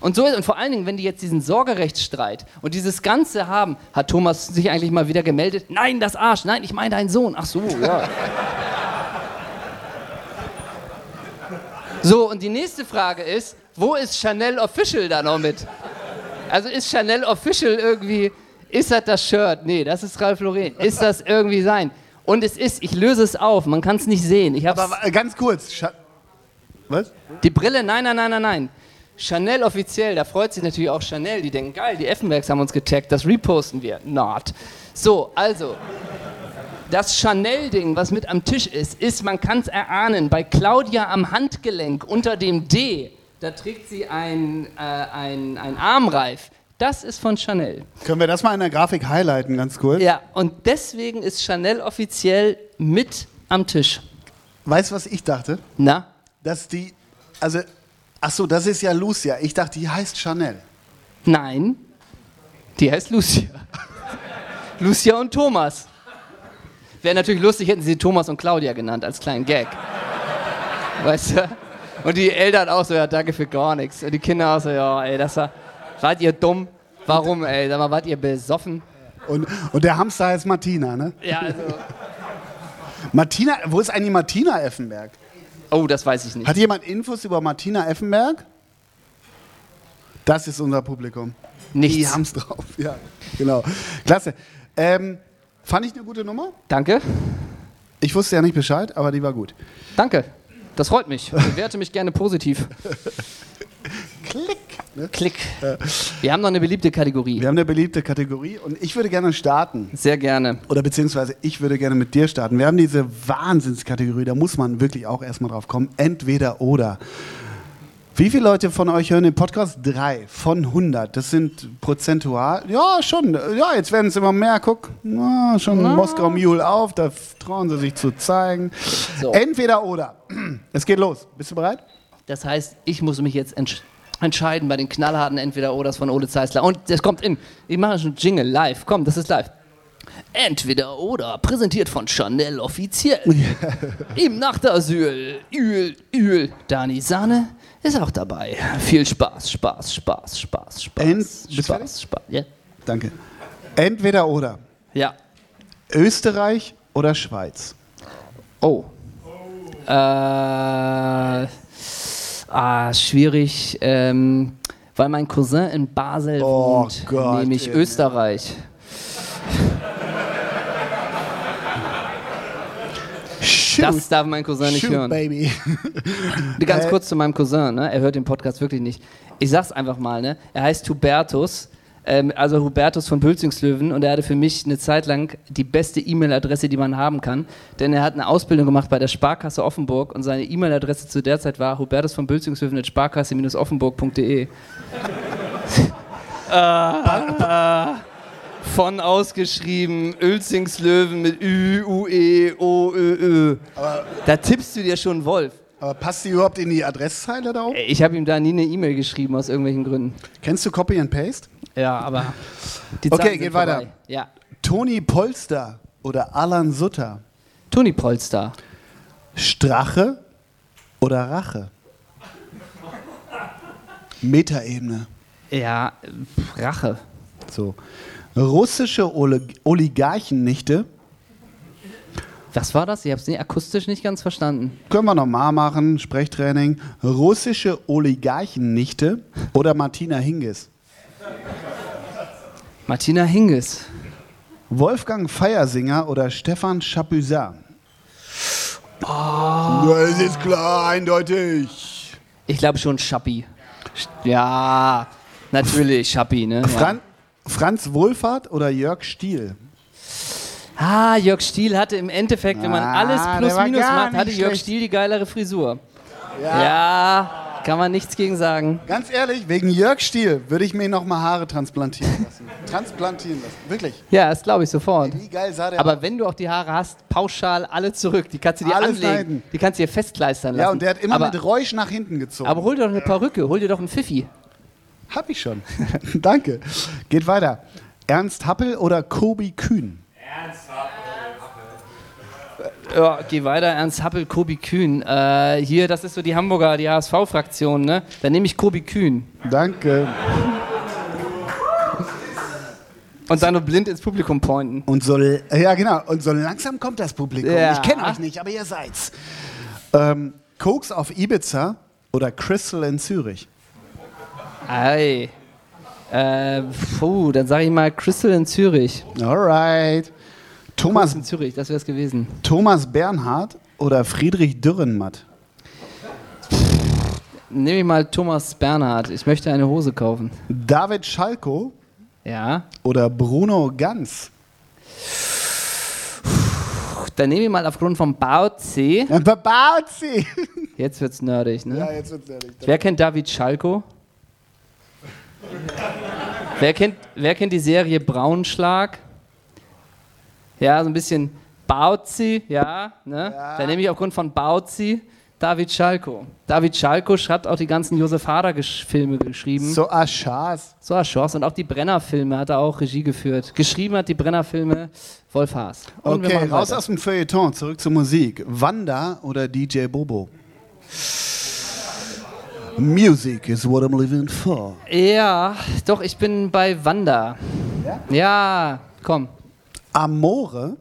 Und so und vor allen Dingen, wenn die jetzt diesen Sorgerechtsstreit und dieses Ganze haben, hat Thomas sich eigentlich mal wieder gemeldet? Nein, das Arsch, nein, ich meine deinen Sohn. Ach so, ja. [laughs] So, und die nächste Frage ist, wo ist Chanel Official da noch mit? Also ist Chanel Official irgendwie, ist das das Shirt? Nee, das ist Ralph Lauren. Ist das irgendwie sein? Und es ist, ich löse es auf, man kann es nicht sehen. Ich hab's, Aber äh, ganz kurz, Scha was? die Brille, nein, nein, nein, nein, nein. Chanel offiziell, da freut sich natürlich auch Chanel. Die denken, geil, die Effenbergs haben uns getaggt, das reposten wir. Not. So, also, das Chanel-Ding, was mit am Tisch ist, ist, man kann es erahnen, bei Claudia am Handgelenk unter dem D, da trägt sie ein, äh, ein, ein Armreif. Das ist von Chanel. Können wir das mal in der Grafik highlighten, ganz kurz? Ja, und deswegen ist Chanel offiziell mit am Tisch. Weißt du, was ich dachte? Na? Dass die, also, ach so, das ist ja Lucia. Ich dachte, die heißt Chanel. Nein, die heißt Lucia. [laughs] Lucia und Thomas. Wäre natürlich lustig, hätten sie Thomas und Claudia genannt als kleinen Gag. [laughs] Weißt du? Und die Eltern auch so, ja, danke für gar nichts. Und die Kinder auch so, ja, ey, das war, wart ihr dumm? Warum, ey? Sag mal, wart ihr besoffen? Und, und der Hamster heißt Martina, ne? Ja, also. Martina, wo ist eigentlich Martina Effenberg? Oh, das weiß ich nicht. Hat jemand Infos über Martina Effenberg? Das ist unser Publikum. Die Nichts. haben's drauf. Ja, genau. Klasse. Ähm, fand ich eine gute Nummer. Danke. Ich wusste ja nicht Bescheid, aber die war gut. Danke. Das freut mich. Bewerte mich gerne positiv. [laughs] Klick. Ne? Klick. Wir haben noch eine beliebte Kategorie. Wir haben eine beliebte Kategorie und ich würde gerne starten. Sehr gerne. Oder beziehungsweise ich würde gerne mit dir starten. Wir haben diese Wahnsinnskategorie, da muss man wirklich auch erstmal drauf kommen. Entweder oder. Wie viele Leute von euch hören den Podcast? Drei von 100. Das sind prozentual. Ja, schon. Ja, jetzt werden es immer mehr. Guck, na, schon Moskau Mule auf. Da trauen sie sich zu zeigen. So. Entweder oder. [clears throat] Es geht los. Bist du bereit? Das heißt, ich muss mich jetzt entsch entscheiden bei den knallharten Entweder-Oders von Ole Zeisler. Und das kommt in. Ich mache schon Jingle live. Komm, das ist live. Entweder oder, präsentiert von Chanel offiziell. Im Nachtasyl, Öl, Öl. Dani Sahne ist auch dabei. Viel Spaß, Spaß, Spaß, Spaß, Spaß. Ent-? Spaß, Spaß. Ja. Danke. Entweder oder. ja. Österreich oder Schweiz? Oh. Äh, ah, schwierig. Ähm, weil mein Cousin in Basel Oh wohnt, Gott, nehme ich ey. Österreich. Shoot. Das darf mein Cousin nicht Shoot, hören. baby. [laughs] Ganz Äh, kurz zu meinem Cousin, ne? er hört den Podcast wirklich nicht. Ich sag's einfach mal, ne? er heißt Hubertus, ähm, also Hubertus von Bülzingslöwen und er hatte für mich eine Zeit lang die beste E-Mail-Adresse, die man haben kann, denn er hat eine Ausbildung gemacht bei der Sparkasse Offenburg und seine E-Mail-Adresse zu der Zeit war hubertus von Bülzingslöwen at sparkasse-offenburg.de. [laughs] äh, von ausgeschrieben, Ölzingslöwen mit Ü, U, E, O, Ö, Ö. Da tippst du dir schon Wolf. Aber passt die überhaupt in die Adresszeile da oben? Ich habe ihm da nie eine E-Mail geschrieben aus irgendwelchen Gründen. Kennst du Copy and Paste? Ja, aber. Okay, geht weiter. Ja. Toni Polster oder Alan Sutter? Toni Polster. Strache oder Rache? Metaebene. Ja, Rache. So. Russische Oli- Oligarchennichte. Was war das? Ich habe es akustisch nicht ganz verstanden. Können wir nochmal machen, Sprechtraining. Russische Oligarchennichte oder Martina Hingis? Martina Hingis. Wolfgang Feiersinger oder Stefan Chapuisat? Das ist klar, eindeutig. Ich glaube schon Schappi. Ja, natürlich Schappi, ne? Fran Franz Wohlfahrt oder Jörg Stiel? Ja. Ah, Jörg Stiel hatte im Endeffekt, wenn man Ah, alles plus minus macht, hatte Jörg schlecht. Stiel die geilere Frisur. Ja. Kann man nichts gegen sagen. Ganz ehrlich, wegen Jörg Stiel würde ich mir nochmal Haare transplantieren lassen. [laughs] transplantieren lassen. Wirklich. Ja, das glaube ich sofort. Wie geil sah der Aber aus? wenn du auch die Haare hast, pauschal alle zurück. Die kannst du dir Alle anlegen. schneiden. Die kannst du dir festkleistern lassen. Ja, und der hat immer aber, mit Räusch nach hinten gezogen. aber hol dir doch eine Perücke, hol dir doch einen Pfiffi. Hab ich schon. [laughs] Danke. Geht weiter. Ernst Happel oder Kobi Kühn? Ja, geh weiter, Ernst Happel, Kobi Kühn. Äh, hier, das ist so die Hamburger, die HSV-Fraktion, ne? Dann nehme ich Kobi Kühn. Danke. Und dann nur blind ins Publikum pointen. Und so, ja genau, und so langsam kommt das Publikum. Ja. Ich kenne euch nicht, aber ihr seid's. Ähm, Koks auf Ibiza oder Crystal in Zürich? Ei. Äh, puh, dann sage ich mal Crystal in Zürich. Alright. Thomas, in Zürich, das wäre es gewesen. Thomas Bernhard oder Friedrich Dürrenmatt? Nehme ich mal Thomas Bernhard. Ich möchte eine Hose kaufen. David Schalko Ja. oder Bruno Ganz? Dann nehme ich mal aufgrund vom Bauzi. Babauzi! [laughs] Jetzt wird's nerdig, ne? Ja, jetzt wird's ehrlich. Wer kennt David Schalko? wer, kennt, wer kennt die Serie Braunschlag? Ja, so ein bisschen Bauzi, ja. Ne? Dann nehme ich aufgrund von Bauzi David Schalko. David Schalko schreibt auch die ganzen Josef Hader-Filme geschrieben. So Aschas. So Chance. Und auch die Brenner-Filme hat er auch Regie geführt. Geschrieben hat die Brenner-Filme Wolf Haas. Und Okay, raus aus dem Feuilleton, zurück zur Musik. Wanda oder DJ Bobo? Music is what I'm living for. Ja, doch, ich bin bei Wanda. Ja, komm. Amore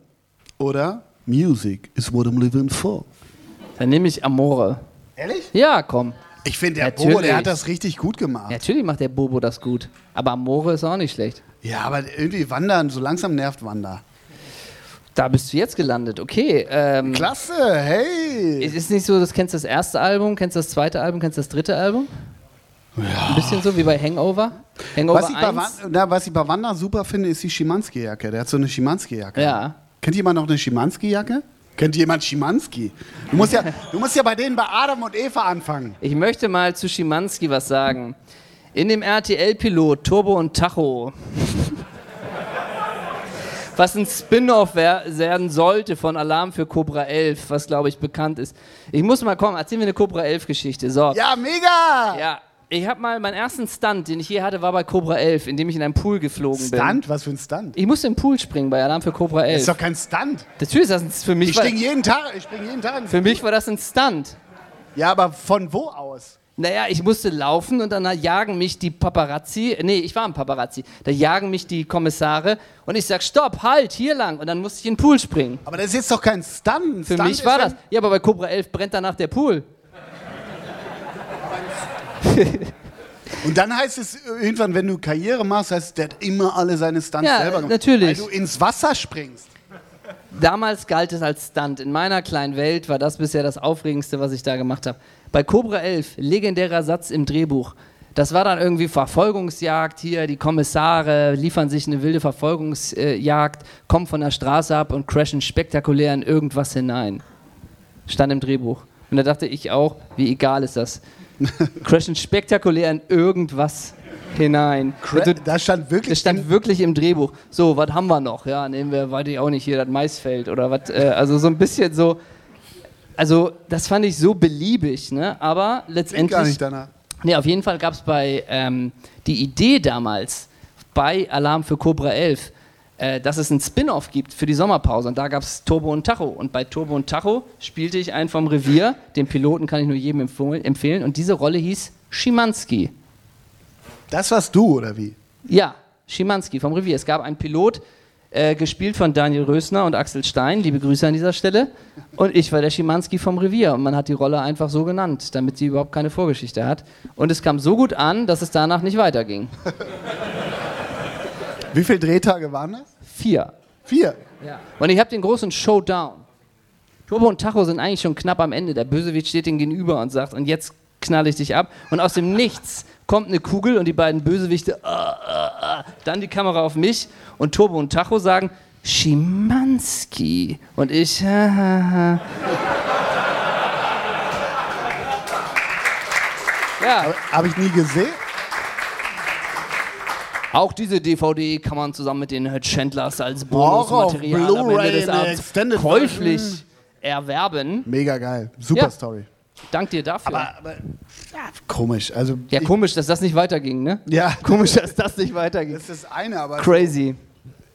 oder Music is what I'm living for. Dann nehme ich Amore. Ehrlich? Ja, komm. Ich finde, der Natürlich. Bobo, der hat das richtig gut gemacht. Natürlich macht der Bobo das gut. Aber Amore ist auch nicht schlecht. Ja, aber irgendwie Wanda, so langsam nervt Wanda. Da bist du jetzt gelandet. Okay. Ähm, Klasse, hey! Es ist nicht so, dass kennst du das erste Album, kennst du das zweite Album, kennst du das dritte Album? Ja. Ein bisschen so wie bei Hangover. Hangover Was ich, bei 1. Wanda, na, was ich bei Wanda super finde, ist die Schimanski-Jacke. Der hat so eine Schimanski-Jacke. Ja. Kennt jemand noch eine Schimanski-Jacke? Kennt jemand Schimanski? Du musst, ja, du musst ja bei denen bei Adam und Eva anfangen. Ich möchte mal zu Schimanski was sagen. In dem RTL-Pilot Turbo und Tacho, [laughs] was ein Spin-off wer- werden sollte von Alarm für Cobra 11, was glaube ich bekannt ist. Ich muss mal kommen, erzähl mir eine Cobra 11 Geschichte. So. Ja, mega! Ja, ich habe mal meinen ersten Stunt, den ich je hatte, war bei Cobra 11, in dem ich in einen Pool geflogen bin. Stunt? Was für ein Stunt? Ich musste im Pool springen bei Alarm für Cobra Das 11. ist doch kein Stunt. Natürlich ist das ein, für mich. Ich springe jeden Tag. Ich spring jeden Tag. für mich war das ein Stunt. Ja, aber von wo aus? Naja, ich musste laufen und dann jagen mich die Paparazzi. Nee, ich war ein Paparazzi. Da jagen mich die Kommissare und ich sag, stopp, halt, hier lang. Und dann musste ich in den Pool springen. Aber das ist jetzt doch kein Stunt. Für Stunt mich war das. Ja, aber bei Cobra 11 brennt danach der Pool. [laughs] Und dann heißt es irgendwann, wenn du Karriere machst, heißt es, der hat immer alle seine Stunts Ja, selber gemacht. natürlich. Weil du ins Wasser springst. Damals galt es als Stunt. In meiner kleinen Welt war das bisher das Aufregendste, was ich da gemacht habe. Bei Cobra 11, legendärer Satz im Drehbuch. Das war dann irgendwie Verfolgungsjagd hier, die Kommissare liefern sich eine wilde Verfolgungsjagd, kommen von der Straße ab und crashen spektakulär in irgendwas hinein. Stand im Drehbuch. Und da dachte ich auch, wie egal ist das? Crashen spektakulär in irgendwas hinein. Und du- Da stand wirklich. das stand wirklich im Drehbuch. So, was haben wir noch? Ja, nehmen wir, weiß ich auch nicht, hier das Maisfeld oder was. Äh, also so ein bisschen so. Also, das fand ich so beliebig, ne? Aber Klingt letztendlich. gar nicht danach. Nee, auf jeden Fall gab es bei ähm, die Idee damals bei Alarm für Cobra 11, äh, dass es einen Spin-off gibt für die Sommerpause. Und da gab es Turbo und Tacho. Und bei Turbo und Tacho spielte ich einen vom Revier. Den Piloten kann ich nur jedem empfehlen. Und diese Rolle hieß Schimanski. Das warst du, oder wie? Ja, Schimanski vom Revier. Es gab einen Pilot, äh, gespielt von Daniel Rösner und Axel Stein. Liebe Grüße an dieser Stelle. Und ich war der Schimanski vom Revier. Und man hat die Rolle einfach so genannt, damit sie überhaupt keine Vorgeschichte hat. Und es kam so gut an, dass es danach nicht weiterging. Wie viele Drehtage waren das? Vier. Vier. Und ich habe den großen Showdown. Turbo und Tacho sind eigentlich schon knapp am Ende. Der Bösewicht steht ihnen gegenüber und sagt, und jetzt knall ich dich ab. Und aus dem Nichts kommt eine Kugel und die beiden Bösewichte, ah, ah, ah, dann die Kamera auf mich und Turbo und Tacho sagen, Schimanski. Und ich. [laughs] Ja, Habe ich nie gesehen. Auch diese DVD kann man zusammen mit den Chandlers als Bonusmaterial am Ende des Abends käuflich Version. erwerben. Mega geil. Super Ja. Story. Dank dir dafür. Aber, aber ja, komisch. Also, ja, komisch, dass das nicht weiterging, ne? Ja. [laughs] Komisch, dass das nicht weiterging. Das ist das eine, aber Crazy.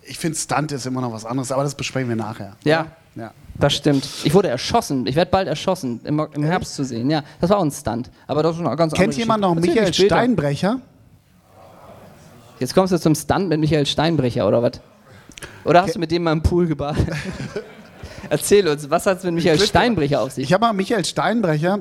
ich finde Stunt ist immer noch was anderes, aber das besprechen wir nachher. Ja, Ja. das stimmt. Ich wurde erschossen. Ich werde bald erschossen. Im, im Herbst zu sehen. Ja, das war auch ein Stunt. Aber das ist eine ganz Kennt jemand noch Michael. Steinbrecher? Jetzt kommst du zum Stunt mit Michael Steinbrecher, oder was? Oder hast du mit dem mal im Pool gebadet? [laughs] Erzähl uns, was hat es mit Michael Steinbrecher auf sich? Ich habe mal Michael Steinbrecher,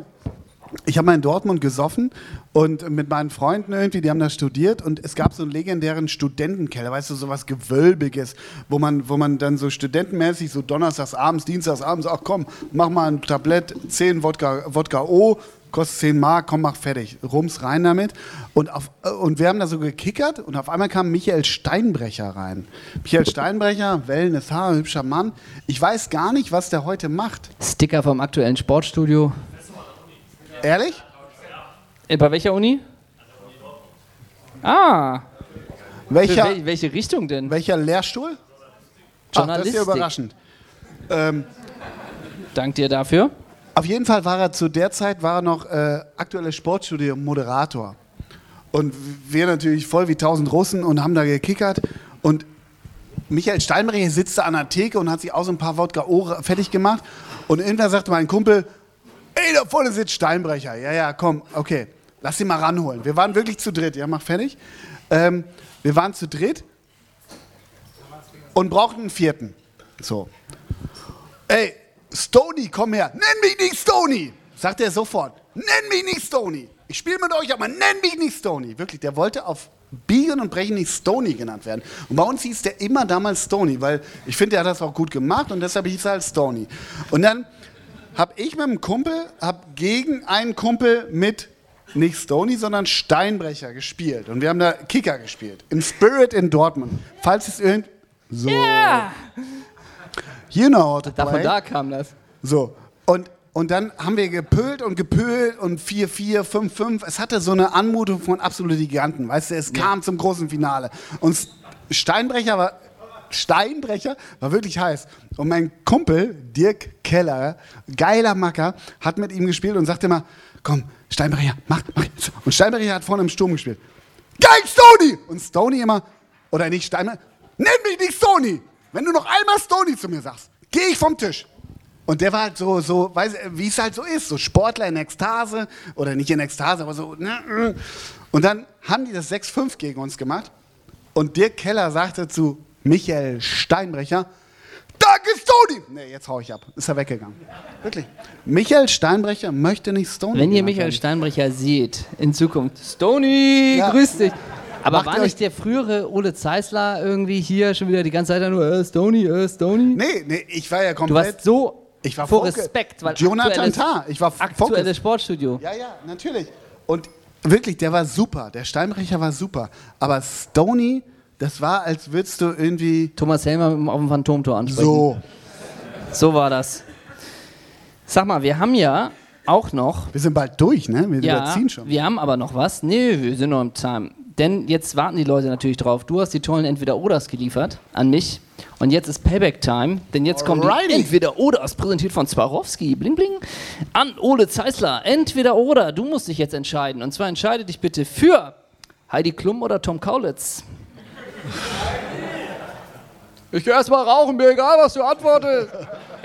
ich habe mal in Dortmund gesoffen und mit meinen Freunden irgendwie, die haben da studiert und es gab so einen legendären Studentenkeller, weißt du, sowas Gewölbiges, wo man, wo man dann so studentenmäßig so donnerstags abends, dienstags abends, ach komm, mach mal ein Tablett, 10 Wodka, Wodka O, kostet 10 Mark, komm, mach fertig, rums rein damit. Und, auf, und wir haben da so gekickert und auf einmal kam Michael Steinbrecher rein. Michael Steinbrecher, wellendes Haar, hübscher Mann. Ich weiß gar nicht, was der heute macht. Sticker vom aktuellen Sportstudio. Ehrlich? Äh, Bei welcher Uni? Ah, Welcher, wel welche Richtung denn? welcher Lehrstuhl? Ach, das ist ja Journalistik. überraschend. Ähm, Dank dir dafür. Auf jeden Fall war er zu der Zeit war er noch äh, aktuelles Sportstudio Moderator. Und wir natürlich voll wie tausend Russen und haben da gekickert. Und Michael Steinbrecher sitzt da an der Theke und hat sich auch so ein paar Wodka O fertig gemacht. Und irgendwann sagte mein Kumpel, ey, da vorne sitzt Steinbrecher. Ja, ja, komm, okay, lass ihn mal ranholen. Wir waren wirklich zu dritt. Ja, mach fertig. Ähm, wir waren zu dritt und brauchten einen vierten. So. Ey, Stony, komm her. Nenn mich nicht Stony, sagt er sofort. Nenn mich nicht Stony. Ich spiele mit euch, aber nenn mich nicht Stony. Wirklich, der wollte auf Biegen und Brechen nicht Stony genannt werden. Und bei uns hieß der immer damals Stony, weil ich finde, der hat das auch gut gemacht und deshalb hieß er halt Stony. Und dann habe ich mit einem Kumpel, habe gegen einen Kumpel mit nicht Stony, sondern Steinbrecher gespielt. Und wir haben da Kicker gespielt. Im Spirit in Dortmund. Falls es irgend... So. You know how to play. da kam das. So. Und, und dann haben wir gepölt und gepölt und 4-4, 5-5. Es hatte so eine Anmutung von absolute Giganten. Weißt du, es kam zum großen Finale. Und Steinbrecher war. Steinbrecher war wirklich heiß. Und mein Kumpel, Dirk Keller, geiler Macker, hat mit ihm gespielt und sagte immer: Komm, Steinbrecher, mach, mach. jetzt." Und Steinbrecher hat vorne im Sturm gespielt. Geil, Stony! Und Stony immer, oder nicht Steinbrecher, nenn mich nicht Stony! Wenn du noch einmal Stony zu mir sagst, gehe ich vom Tisch. Und der war halt so, so weiß, wie es halt so ist, so Sportler in Ekstase oder nicht in Ekstase, aber so. Ne, äh. und dann haben die das 6-5 gegen uns gemacht. Und Dirk Keller sagte zu Michael Steinbrecher: Danke, Stony! Nee, jetzt hau ich ab. Ist er weggegangen. Wirklich. Michael Steinbrecher möchte nicht Stony. Wenn ihr Michael. Steinbrecher seht, in Zukunft, Stony, Ja. grüß dich. Aber war nicht der frühere Ole Zeisler irgendwie hier schon wieder die ganze Zeit nur, äh, Stony, äh, Stony? Nee, nee, ich war ja Du komplett. warst so Ich war vor. Respekt, weil Jonathan Tah, ich war aktuelles. Sportstudio. Ja, ja, natürlich. Und wirklich, der war super. Der Steinbrecher war super. Aber Stony, das war, als würdest du irgendwie. Thomas Helmer auf dem Phantomtor ansprechen. So. So war das. Sag mal, wir haben ja auch noch Wir sind bald durch, ne? Wir Ja, überziehen schon. wir haben aber noch was. Nee, wir sind noch im Time. Denn jetzt warten die Leute natürlich drauf. Du hast die tollen Entweder-Oders geliefert an mich. Und jetzt ist Payback-Time. Denn jetzt kommen die. Entweder-Oders, präsentiert von Swarovski. Bling, bling. An Ole Zeisler. Entweder-Oder. Du musst dich jetzt entscheiden. Und zwar entscheide dich bitte für Heidi Klum oder Tom Kaulitz. Ich geh erst mal rauchen, mir egal, was du antwortest.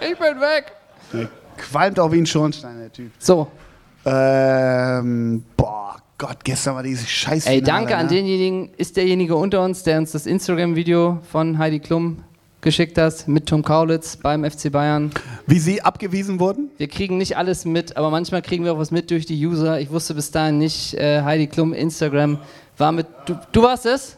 Ich bin weg. Der qualmt auch wie ein Schornstein, der Typ. So, Ähm, boah, Gott, gestern war dieses scheiß Ey, danke ne? an denjenigen, ist derjenige unter uns, der uns das Instagram-Video von Heidi Klum geschickt hat mit Tom Kaulitz beim FC Bayern. Wie sie abgewiesen wurden? Wir kriegen nicht alles mit, aber manchmal kriegen wir auch was mit durch die User. Ich wusste bis dahin nicht, äh, Heidi Klum Instagram war mit. Du, du warst es?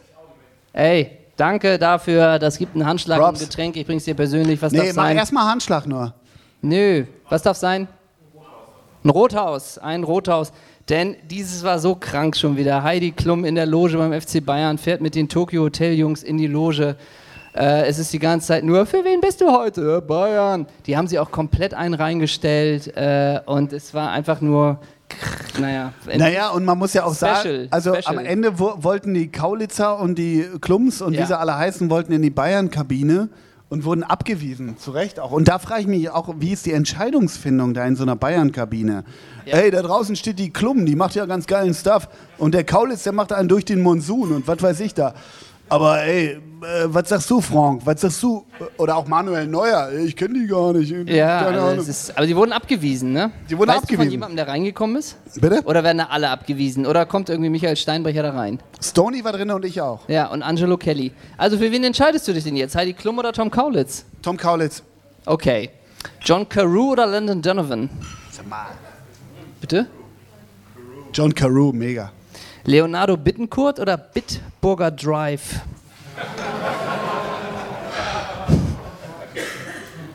Ey, danke dafür. Das gibt einen Handschlag und Props. ein Getränk. Ich bring's dir persönlich. Was Nee, darf mach sein? erstmal Handschlag nur. Nö, was darf sein? Ein Rothaus, ein Rothaus. Denn dieses war so krank schon wieder. Heidi Klum in der Loge beim FC Bayern fährt mit den Tokyo Hotel Jungs in die Loge. Äh, es ist die ganze Zeit nur, für wen bist du heute? Bayern. Die haben sie auch komplett einen reingestellt äh, und es war einfach nur, naja. Naja, und man muss ja auch Special, sagen, also special. am Ende wo, wollten die Kaulitzer und die Klums und Ja. wie sie alle heißen, wollten in die Bayern-Kabine und wurden abgewiesen, zu Recht auch. Und da frage ich mich auch, wie ist die Entscheidungsfindung da in so einer Bayern-Kabine? Ey, da draußen steht die Klum, die macht ja ganz geilen Stuff. Und der Kaulitz, der macht einen durch den Monsun und was weiß ich da. Aber ey, äh, was sagst du, Frank? Was sagst du? Oder auch Manuel Neuer? Ich kenne die gar nicht. Ja, also ist, aber die wurden abgewiesen, ne? Die wurden weißt Du von abgewiesen. jemandem, der reingekommen ist? Bitte? Oder werden da alle abgewiesen? Oder kommt irgendwie Michael Steinbrecher da rein? Stony war drin und ich auch. Ja, und Angelo Kelly. Also für wen entscheidest du dich denn jetzt? Heidi Klum oder Tom Kaulitz? Tom Kaulitz. Okay. John Carew oder Landon Donovan? Sag mal. Bitte? John Carew, mega. Leonardo Bittencourt oder Bitburger Drive?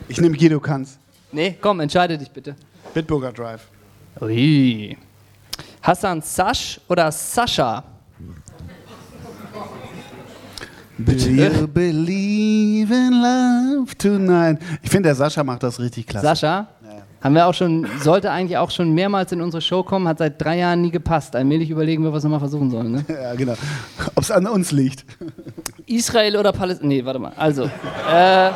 Ich nehme Guido Kanz. Nee, komm, entscheide dich bitte. Bitburger Drive. Ui. Hassan Sash oder Sascha? Do you believe in love tonight? Ich finde, der Sascha macht das richtig klasse. Sascha? Haben wir auch schon, sollte eigentlich auch schon mehrmals in unsere Show kommen, hat seit drei Jahren nie gepasst. Allmählich überlegen wir, was wir mal versuchen sollen. Ne? Ja, genau. Ob es an uns liegt. Israel oder Palästina? Nee, warte mal. Also, äh,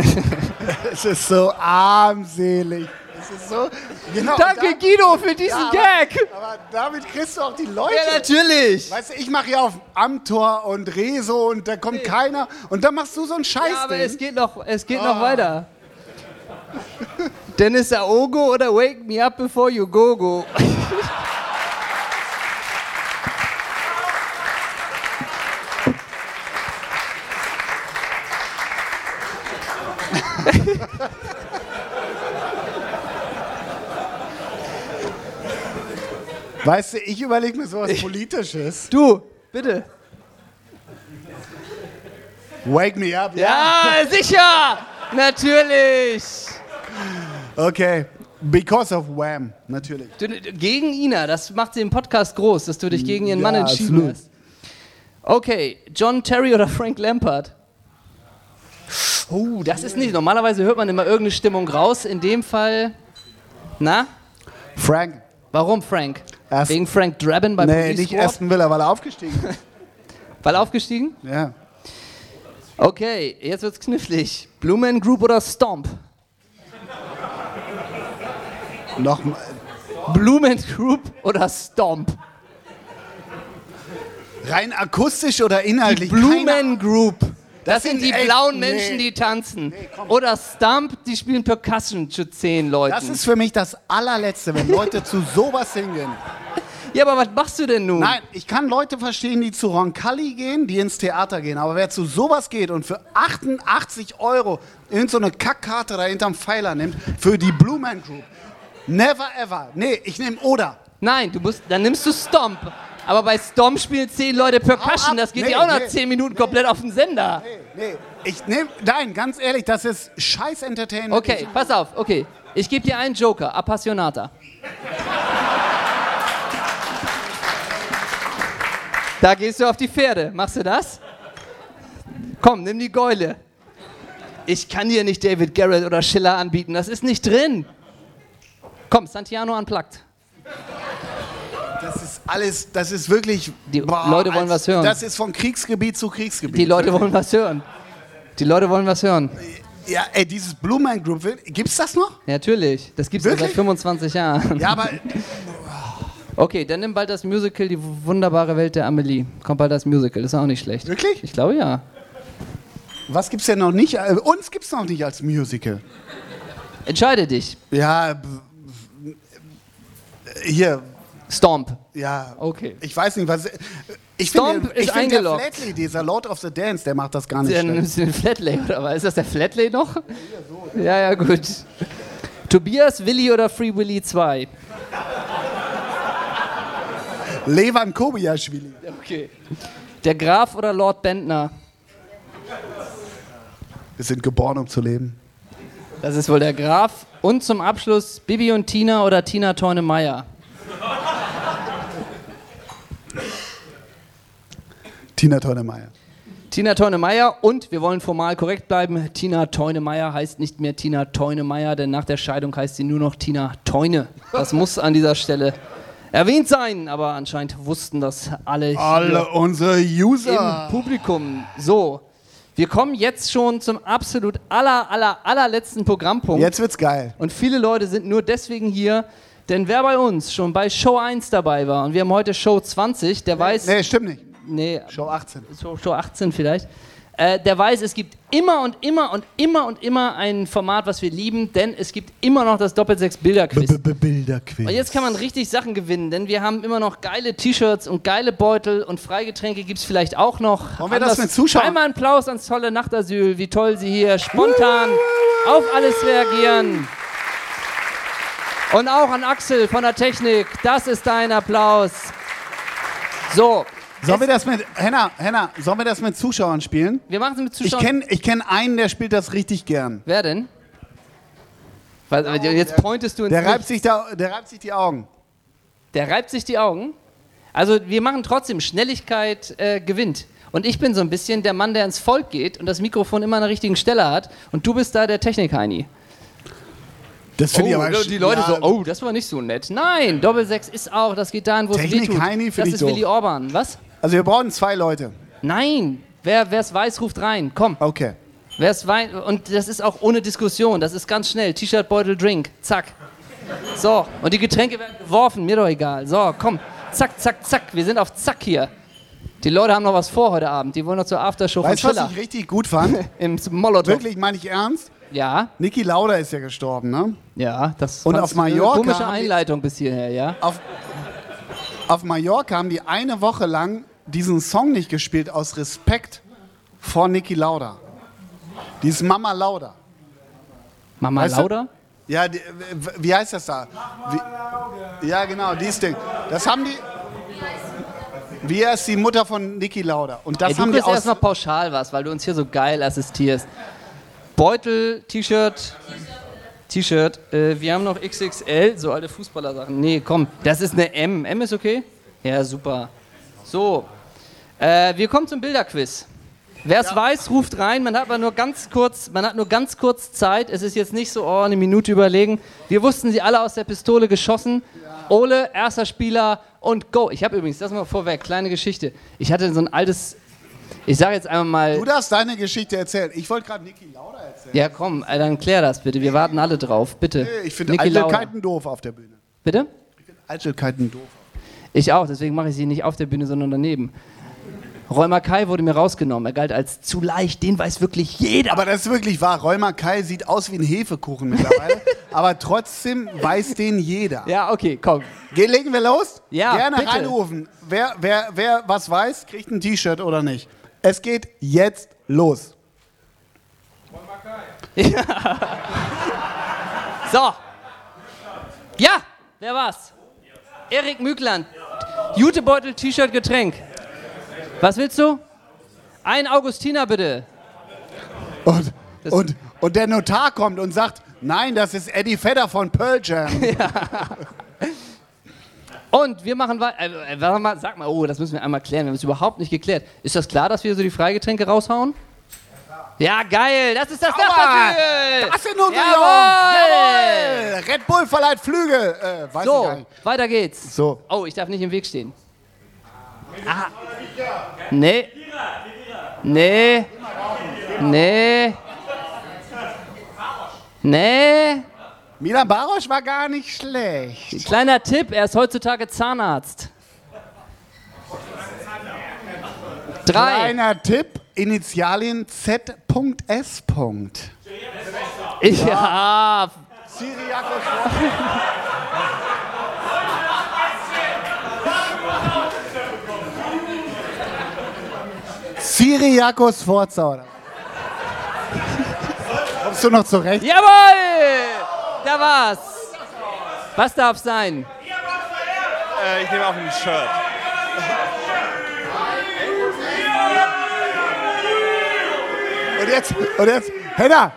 [laughs] Es ist so armselig. Ist so. Genau, danke da- Guido für diesen Ja, Gag. Aber, aber damit kriegst du auch die Leute. Ja, natürlich. Weißt du, ich mache ja auf Amtor und Rezo und da kommt keiner. Und dann machst du so einen Scheiß. Ja, aber es geht noch, es geht Ah. noch weiter. Dennis Aogo oder Wake Me Up Before You Go Go? [laughs] Weißt du, ich überlege mir sowas Politisches. Du, bitte. Wake me up. Ja, sicher! Natürlich! Okay. Because of Wham, natürlich. Du, gegen Ina, das macht den Podcast groß, dass du dich gegen ihren Mann Ja, entschieden absolut. hast. Okay, John Terry oder Frank Lampard? Oh, das ist nicht. Normalerweise hört man immer irgendeine Stimmung raus. In dem Fall. Na? Frank. Warum Frank? Erst- Wegen Frank Drabin bei Nee, Police nicht Squad? Aston Villa, weil er aufgestiegen ist. [laughs] Weil aufgestiegen? ja. Okay, jetzt wird's knifflig. Blue Man Group oder Stomp? Noch, Blue Man Group oder Stomp? rein akustisch oder inhaltlich? Blue Keine Man Group. Das, Das sind die echt- blauen nee. Menschen, die tanzen. oder Stomp, die spielen Percussion zu zehn Leuten. Das ist für mich das allerletzte, wenn Leute zu sowas hingehen. [laughs] ja, aber was machst du denn nun? Nein, ich kann Leute verstehen, die zu Roncalli gehen, die ins Theater gehen. Aber wer zu sowas geht und für 88 Euro irgend so eine Kackkarte da hinterm Pfeiler nimmt, für die Blue Man Group. Never ever. Nee, ich nehme Oder. Nein, du musst, dann nimmst du Stomp. Aber bei Stomp spielen zehn Leute Percussion. Das geht Nee, ja auch nach nee. zehn Minuten komplett auf den Sender. Nee, ich nehme. Nein, ganz ehrlich, das ist scheiß Entertainment. Okay, pass auf, okay. Ich gebe dir einen Joker, Appassionata. Da gehst du auf die Pferde. Machst du das? Komm, nimm die Geule. Ich kann dir nicht David Garrett oder Schiller anbieten. Das ist nicht drin. Komm, Santiano unplugged. Das ist alles, das ist wirklich. Die Leute wollen was hören. Das ist von Kriegsgebiet zu Kriegsgebiet. Die Leute wollen was hören. Die Leute wollen was hören. Ja, ey, dieses Blue Man Group, gibt's das noch? Ja, natürlich. Das gibt's ja seit Wirklich? 25 Jahren. Ja, aber [laughs] Okay, dann nimm bald das Musical Die wunderbare Welt der Amelie. Kommt bald das Musical, ist auch nicht schlecht. Wirklich? Ich glaube ja. was gibt's denn noch nicht? Äh, Uns gibt's noch nicht als Musical. Entscheide dich. Ja, hier, Stomp. ja. Okay. Ich weiß nicht, was. Ich Stomp finde, ist ich finde der eingeloggt. Flatley, dieser Lord of the Dance, der macht das gar nicht nimmst du den Flatley, oder was? Ist das der Flatley noch? Ja, ja, gut. Tobias, Willi oder Free Willy 2? Levan Kobiaschwili. Okay. Der Graf oder Lord Bentner? Wir sind geboren, um zu leben. Das ist wohl der Graf. Und zum Abschluss Bibi und Tina oder Tina Torne Tina Teunemeyer. Tina Teunemeyer und wir wollen formal korrekt bleiben. Tina Teunemeyer heißt nicht mehr Tina Teunemeyer, denn nach der Scheidung heißt sie nur noch Tina Teune. Das muss an dieser Stelle erwähnt sein, aber anscheinend wussten das alle hier Alle unsere User. im Publikum. So, wir kommen jetzt schon zum absolut aller, aller, allerletzten Programmpunkt. Jetzt wird's geil. Und viele Leute sind nur deswegen hier, denn wer bei uns schon bei Show 1 dabei war und wir haben heute Show 20, der weiß. Nee, stimmt nicht. Nee, Show 18. Show, Show 18 vielleicht. Äh, der weiß, es gibt immer und immer und immer und immer ein Format, was wir lieben, denn es gibt immer noch das Doppelsechs-Bilder-Quiz. Bilderquiz. Und jetzt kann man richtig Sachen gewinnen, denn wir haben immer noch geile T-Shirts und geile Beutel und Freigetränke gibt es vielleicht auch noch. Wollen wir das mit Zuschauern- Einmal einen Applaus ans tolle Nachtasyl, wie toll sie hier spontan auf alles reagieren. Und auch an Axel von der Technik, das ist dein Applaus. So, Sollen wir das mit. Henna, Henna, sollen wir das mit Zuschauern spielen? wir machen es mit Ich Zuschauern. kenne ich kenn einen, der spielt das richtig gern. Wer denn? Was, jetzt pointest du ins Der reibt, sich da, der reibt sich die Augen. Der reibt sich die Augen. Also wir machen trotzdem, Schnelligkeit äh, gewinnt. Und ich bin so ein bisschen der Mann, der ins Volk geht und das Mikrofon immer an der richtigen Stelle hat. Und du bist da der Technik-Heini. Das Oh, finde ich aber die Leute ja, so, oh, das war nicht so nett. Nein, Doppelsechs ist auch, das geht dahin, wo es Technik wehtut. Heini Das ich ist. Willi Orban. Was? Also wir brauchen zwei Leute. Nein, wer es weiß, ruft rein. Komm, Okay. wer es weiß. Und das ist auch ohne Diskussion. Das ist ganz schnell. T-Shirt, Beutel, Drink. Zack. So, und die Getränke werden geworfen. Mir doch egal. So, komm. Zack, zack, zack. Wir sind auf Zack hier. Die Leute haben noch was vor heute Abend. Die wollen noch zur Aftershow Weißt von was Schiller. ich richtig gut fand? [laughs] Im Molotow. Wirklich, meine ich ernst? Ja, Niki Lauda ist ja gestorben, ne? ja. Das Und auf du eine Mallorca Komische Einleitung bis hierher, ja. Auf, auf Mallorca haben die eine Woche lang diesen Song nicht gespielt aus Respekt vor Niki Lauda. Dieses Mama Lauda. Mama Weißt du? Lauda? Ja, die, wie heißt das da? Wie, ja, genau, dieses Ding. Das haben die. Wie heißt die Mutter von Niki Lauda? Und das Ey, du haben die aus. erstmal pauschal was, weil du uns hier so geil assistierst. Beutel, T-Shirt, T-Shirt. Äh, wir haben noch XXL, so alte Fußballer-Sachen. Nee, komm, das ist eine M. M ist okay? Ja, super. So, äh, wir kommen zum Bilderquiz. Wer es weiß, ruft rein. Man hat aber nur ganz kurz, man hat nur ganz kurz Zeit. Es ist jetzt nicht so, oh, eine Minute überlegen. Wir wussten sie alle aus der Pistole geschossen. Ole, erster Spieler und go. Ich habe übrigens, das mal vorweg, kleine Geschichte. Ich hatte so ein altes, ich sage jetzt einmal mal. Du darfst deine Geschichte erzählen. Ich wollte gerade Niki Lauda erzählen. Ja, komm, äh, dann klär das bitte. Wir warten alle drauf, bitte. Ich finde. Eitelkeiten doof auf der Bühne. Bitte? Eitelkeiten doof. Ich auch, deswegen mache ich sie nicht auf der Bühne, sondern daneben. Räumer Kai wurde mir rausgenommen. Er galt als zu leicht, den weiß wirklich jeder. Aber das ist wirklich wahr. Räumer Kai sieht aus wie ein Hefekuchen mittlerweile. [laughs] aber trotzdem weiß den jeder. Ja, okay, komm. Ge legen wir los? Ja, Gerne bitte. reinrufen. Wer, wer, wer was weiß, kriegt ein T-Shirt oder nicht. Es geht jetzt los. [laughs] So. Ja, wer war's? Erik Mügland. Jutebeutel, T-Shirt, Getränk. Was willst du? Ein Augustiner bitte. Und, und, und der Notar kommt und sagt, nein, das ist Eddie Vedder von Pearl Jam. [laughs] Und wir machen weiter. Äh, äh, warte mal, sag mal, oh, das müssen wir einmal klären. Wir haben es überhaupt nicht geklärt. Ist das klar, dass wir so die Freigetränke raushauen? Ja, geil. Das ist das Aua, Nachbarflügel. Das sind unsere Jawohl. Jawohl. Red Bull verleiht Flügel. Äh, So, weiter geht's. So. Oh, ich darf nicht im Weg stehen. Ah. Nee. Nee. Nee. Nee. Milan Barosch war gar nicht schlecht. Kleiner Tipp, er ist heutzutage Zahnarzt. Drei. Kleiner Tipp, Initialien Z.S. Ich, ja. Syriakos Syriakos Forza, oder? Kommst du noch zurecht? Jawohl! Da war's. Was darf sein? Äh, ich nehme auch ein Shirt. Und jetzt, und jetzt, Hedda!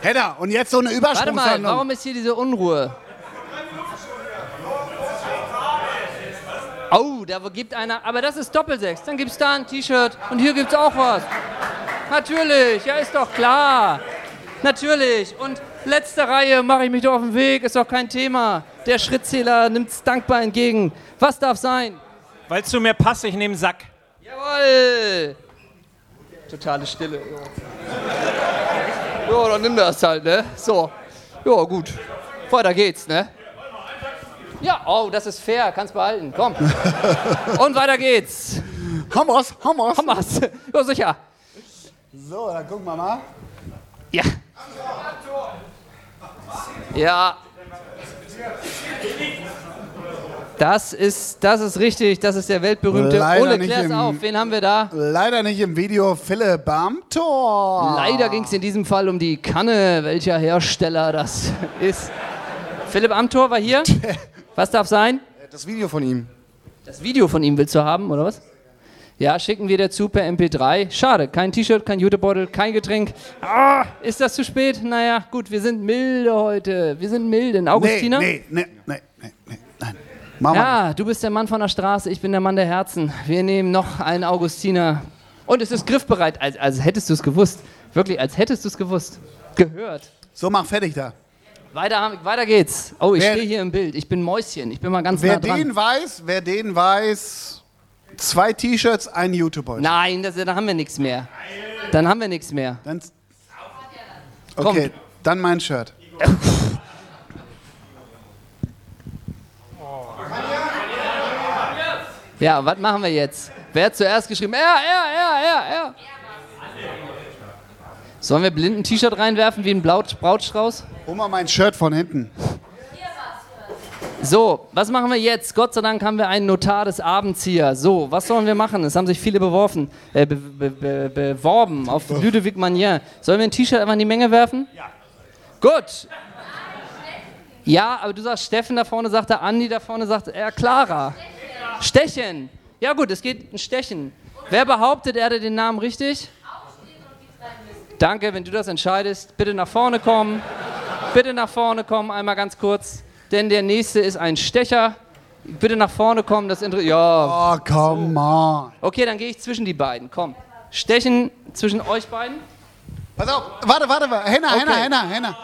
Hedda, und jetzt so eine Warte mal, warum ist hier diese Unruhe? Oh, da gibt einer, aber das ist Doppelsechs. Dann gibt's da ein T-Shirt und hier gibt's auch was. Natürlich, ja, ist doch klar. Natürlich. Und letzte Reihe mache ich mich doch auf den Weg, ist doch kein Thema. Der Schrittzähler nimmt's dankbar entgegen. Was darf sein? Weil es zu mir passt, ich nehme Sack. Jawohl! Totale Stille. Ja, dann nimm das halt, ne? So. Ja, gut. Weiter geht's, ne? Ja, oh, das ist fair, kannst behalten. Komm. Und weiter geht's. Hammers, Hammers. Hammers. Ja, sicher. So, dann gucken wir mal. Ja. Ja. Das ist, das ist richtig, das ist der weltberühmte Leider Ole, klär's im- auf, wen haben wir da? Leider nicht im Video Philipp Amthor. Leider ging es in diesem Fall um die Kanne, welcher Hersteller das ist. Philipp Amthor war hier. Was darf sein? Das Video von ihm. Das Video von ihm willst du haben, oder was? Ja, schicken wir dazu per MP3. Schade, kein T-Shirt, kein Jutebeutel, kein Getränk. Ah, ist das zu spät? Naja, gut, wir sind milde heute. Wir sind milde. Augustiner? Nee, nee, nee, nee, nee, nein. Mama. Ja, du bist der Mann von der Straße, ich bin der Mann der Herzen. Wir nehmen noch einen Augustiner. Und es ist griffbereit, als, als hättest du es gewusst. Wirklich, als hättest du es gewusst. Gehört. So, mach fertig da. Weiter, weiter geht's. Oh, ich stehe hier im Bild. Ich bin Mäuschen. Ich bin mal ganz Wer nah dran. den weiß, wer den weiß, zwei T-Shirts, ein YouTube-Beutel. Nein, das, dann haben wir nichts mehr. Dann haben wir nichts mehr. Dann, okay, dann mein Shirt. Ja, was machen wir jetzt? Wer hat zuerst geschrieben? Er, er, er, er, er. Sollen wir blind ein T-Shirt reinwerfen wie ein Brautstrauß? Hol mal mein Shirt von hinten. So, was machen wir jetzt? Gott sei Dank haben wir einen Notar des Abends hier. So, was sollen wir machen? Es haben sich viele beworfen, äh, be, be, be, beworben auf [laughs] Ludovic Magnin. Sollen wir ein T-Shirt einfach in die Menge werfen? Ja. Gut. Ja, aber du sagst Steffen da vorne, sagt er Andi da vorne, sagt er Clara. Stechen. Ja gut, es geht ein Stechen. Wer behauptet, er hatte den Namen richtig? Danke, wenn du das entscheidest. Bitte nach vorne kommen. Bitte nach vorne kommen, einmal ganz kurz. Denn der nächste ist ein Stecher. Bitte nach vorne kommen, das Inter Ja. Oh, come on. Okay, dann gehe ich zwischen die beiden. Komm. Stechen zwischen euch beiden. Pass auf, warte, warte, warte. Henna, Okay. Henna, Henna, Henna.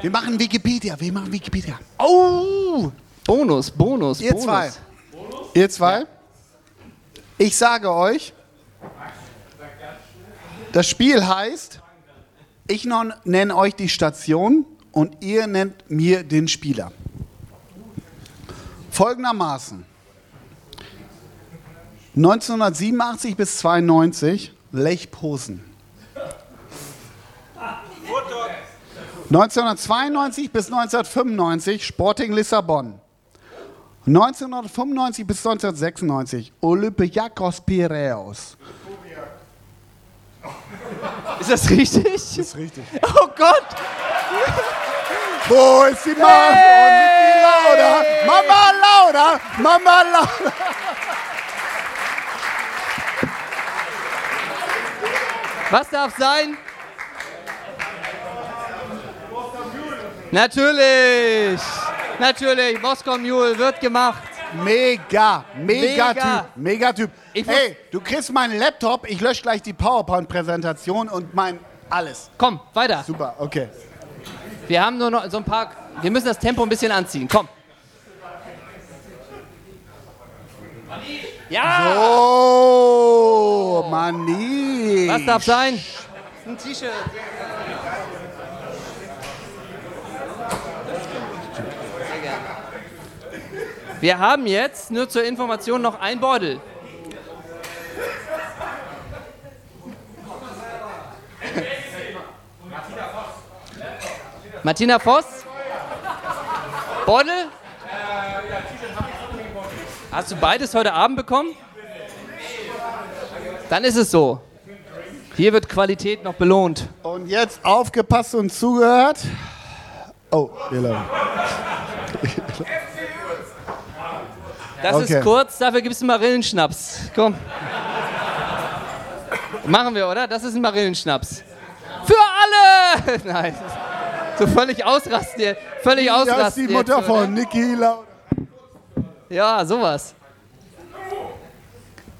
Wir machen Wikipedia, wir machen Wikipedia. Oh! Bonus, Bonus, Ihr Bonus. zwei. Ihr zwei. Ich sage euch, das Spiel heißt, ich nenne euch die Station und ihr nennt mir den Spieler. Folgendermaßen. 1987 bis 92 Lech Posen. 1992 bis 1995 Sporting Lissabon. 1995 bis 1996 Olympiakos Piraeus. Ist das richtig? ist richtig. Oh Gott! Wo ist die Mama? Hey! Lauda? Mama Lauda! Mama Lauda! Was darf sein? Natürlich! Natürlich, Moskau Mule wird gemacht. Mega, mega, Mega. Typ, mega Typ. Hey, du kriegst meinen Laptop, ich lösche gleich die PowerPoint-Präsentation und mein alles. Komm, weiter. Super, okay. Wir haben nur noch so ein paar. Wir müssen das Tempo ein bisschen anziehen. Komm. Ja! Oh, Mani. Was darf sein? Ein T-Shirt. Sehr gerne. Wir haben jetzt nur zur Information noch ein Beutel. Martina Voss? Beutel? Hast du beides heute Abend bekommen? Dann ist es so. Hier wird Qualität noch belohnt. Und jetzt aufgepasst und zugehört. Oh, wir laufen. Das Okay. ist kurz, dafür gibt es einen Marillenschnaps. Komm. Machen wir, oder? Das ist ein Marillenschnaps. Für alle! [laughs] Nein. So völlig ausrasten hier. Völlig Das ist ausrasten. die Mutter jetzt, von Niki Lauda. Ja, sowas.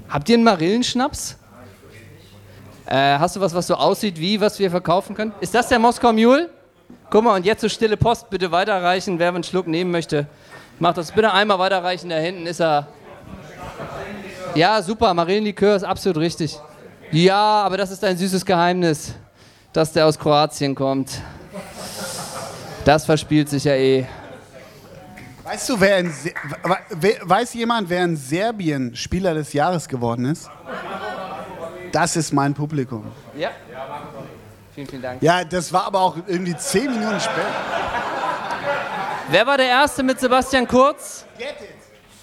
Habt ihr einen Marillenschnaps? Äh, hast du was, was so aussieht wie, was wir verkaufen können? Ist das der Moskau Mule? Guck mal, und jetzt so stille Post bitte weiterreichen, wer einen Schluck nehmen möchte. Macht das bitte einmal weiterreichen, da hinten ist er. Ja, super, Marillenlikör ist absolut richtig. Ja, aber das ist ein süßes Geheimnis, dass der aus Kroatien kommt. Das verspielt sich ja eh. Weißt du, wer in Se we- weiß jemand, wer in Serbien Spieler des Jahres geworden ist? Das ist mein Publikum. Ja. Vielen, vielen Dank. Ja, das war aber auch irgendwie zehn Minuten später. Wer war der Erste mit Sebastian Kurz?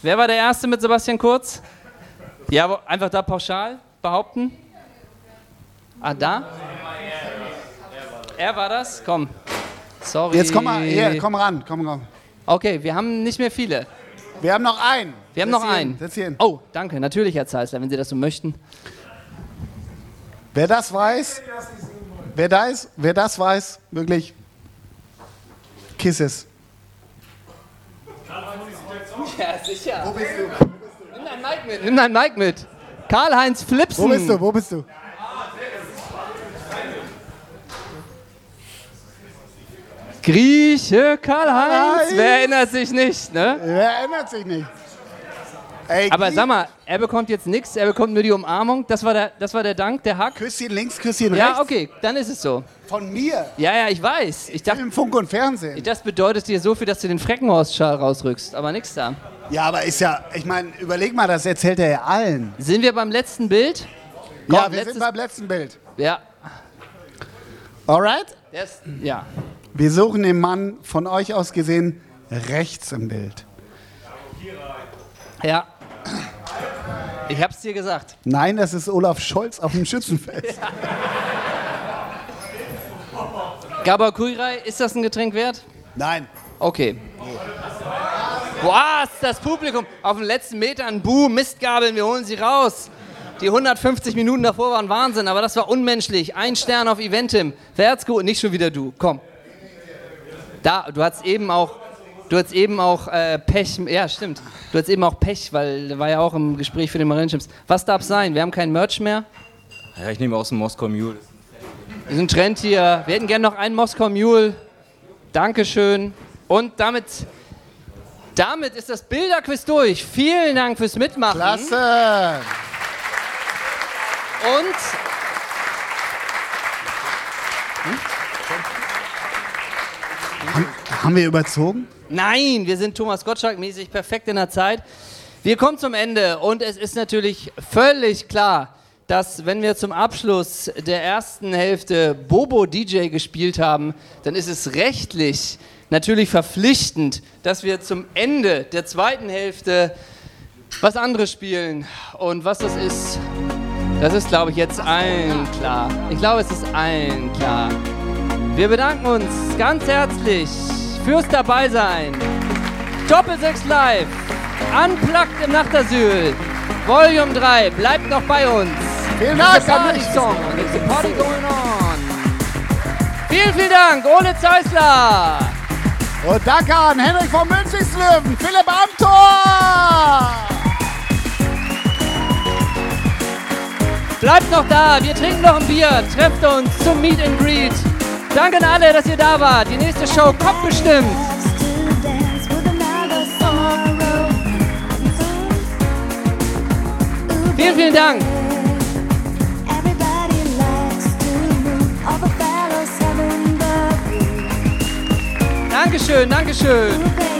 Wer war der Erste mit Sebastian Kurz? Ja, einfach da pauschal behaupten. Ah, da? Er war das? Komm. Sorry. Jetzt komm mal, hier, komm ran, komm ran. Okay, wir haben nicht mehr viele. Wir haben noch einen. Wir haben Setz noch einen. Setz hier hin. Oh, danke. Natürlich, Herr Zeisler, wenn Sie das so möchten. Wer das weiß, wer da ist, wer das weiß, wirklich Kisses. Ja, sicher. Wo bist du? Nimm dein Mic mit. Nimm dein Mic mit. Karl-Heinz Flipsen. Wo bist du? Wo bist du? Grieche Karl-Heinz. Wer erinnert sich nicht, ne? Wer erinnert sich nicht? Ey, Aber sag mal, er bekommt jetzt nichts, er bekommt nur die Umarmung. Das war der, das war der Dank, der Hack. Küsschen links, Küsschen rechts. Ja, okay, dann ist es so. Von mir. Ja, ja, ich weiß. Ich dachte, Im Funk und Fernsehen. das bedeutet dir so viel, dass du den Freckenhorst-Schal rausrückst, aber nix da. Ja, aber ist ja, ich meine, überleg mal, das erzählt er ja allen. Sind wir beim letzten Bild? ja, Komm, wir letztes- sind beim letzten Bild. Ja. Alright? Ist, ja. Wir suchen den Mann von euch aus gesehen rechts im Bild. Ja. Ich hab's dir gesagt. Nein, das ist Olaf Scholz auf dem Schützenfest. Gabor [laughs] Kuirai, ist das ein Getränk wert? Nein. Okay. Was? Das Publikum auf den letzten Metern. Buh, Mistgabeln, wir holen sie raus. Die 150 Minuten davor waren Wahnsinn, aber das war unmenschlich. Ein Stern auf Eventim. Wer hat's gut? Nicht schon wieder du. Komm. Da, du hast eben auch. Du hattest eben auch äh, Pech, ja stimmt, du hattest eben auch Pech, weil war ja auch im Gespräch für den Marinechips. Was darf sein? Wir haben kein Merch mehr. Ja, ich nehme aus dem Moskau Mule. Wir sind Trend hier. Wir hätten gerne noch einen Moskau Mule. Dankeschön. Und damit, damit ist das Bilderquiz durch. Vielen Dank fürs Mitmachen. Klasse! Und Haben wir überzogen? Nein, wir sind Thomas Gottschalk-mäßig perfekt in der Zeit. Wir kommen zum Ende und es ist natürlich völlig klar, dass wenn wir zum Abschluss der ersten Hälfte Bobo DJ gespielt haben, dann ist es rechtlich natürlich verpflichtend, dass wir zum Ende der zweiten Hälfte was anderes spielen. Und was das ist, das ist, glaube ich, jetzt allen klar. Ich glaube, es ist allen klar. Wir bedanken uns ganz herzlich fürs Dabeisein. Doppelsechs Live, Unplugged im Nachtasyl, Volume 3, bleibt noch bei uns. Vielen Dank, It's a Party Alex. Song, it's a party going on. Vielen, vielen Dank, Ole Zeisler. Und danke an Henrik von Münzigslöwen, Philipp Amthor! Bleibt noch da, wir trinken noch ein Bier, trefft uns zum Meet and Greet. Danke an alle, dass ihr da wart. Die nächste Show kommt bestimmt. Vielen, vielen Dank. Dankeschön, Dankeschön. Okay.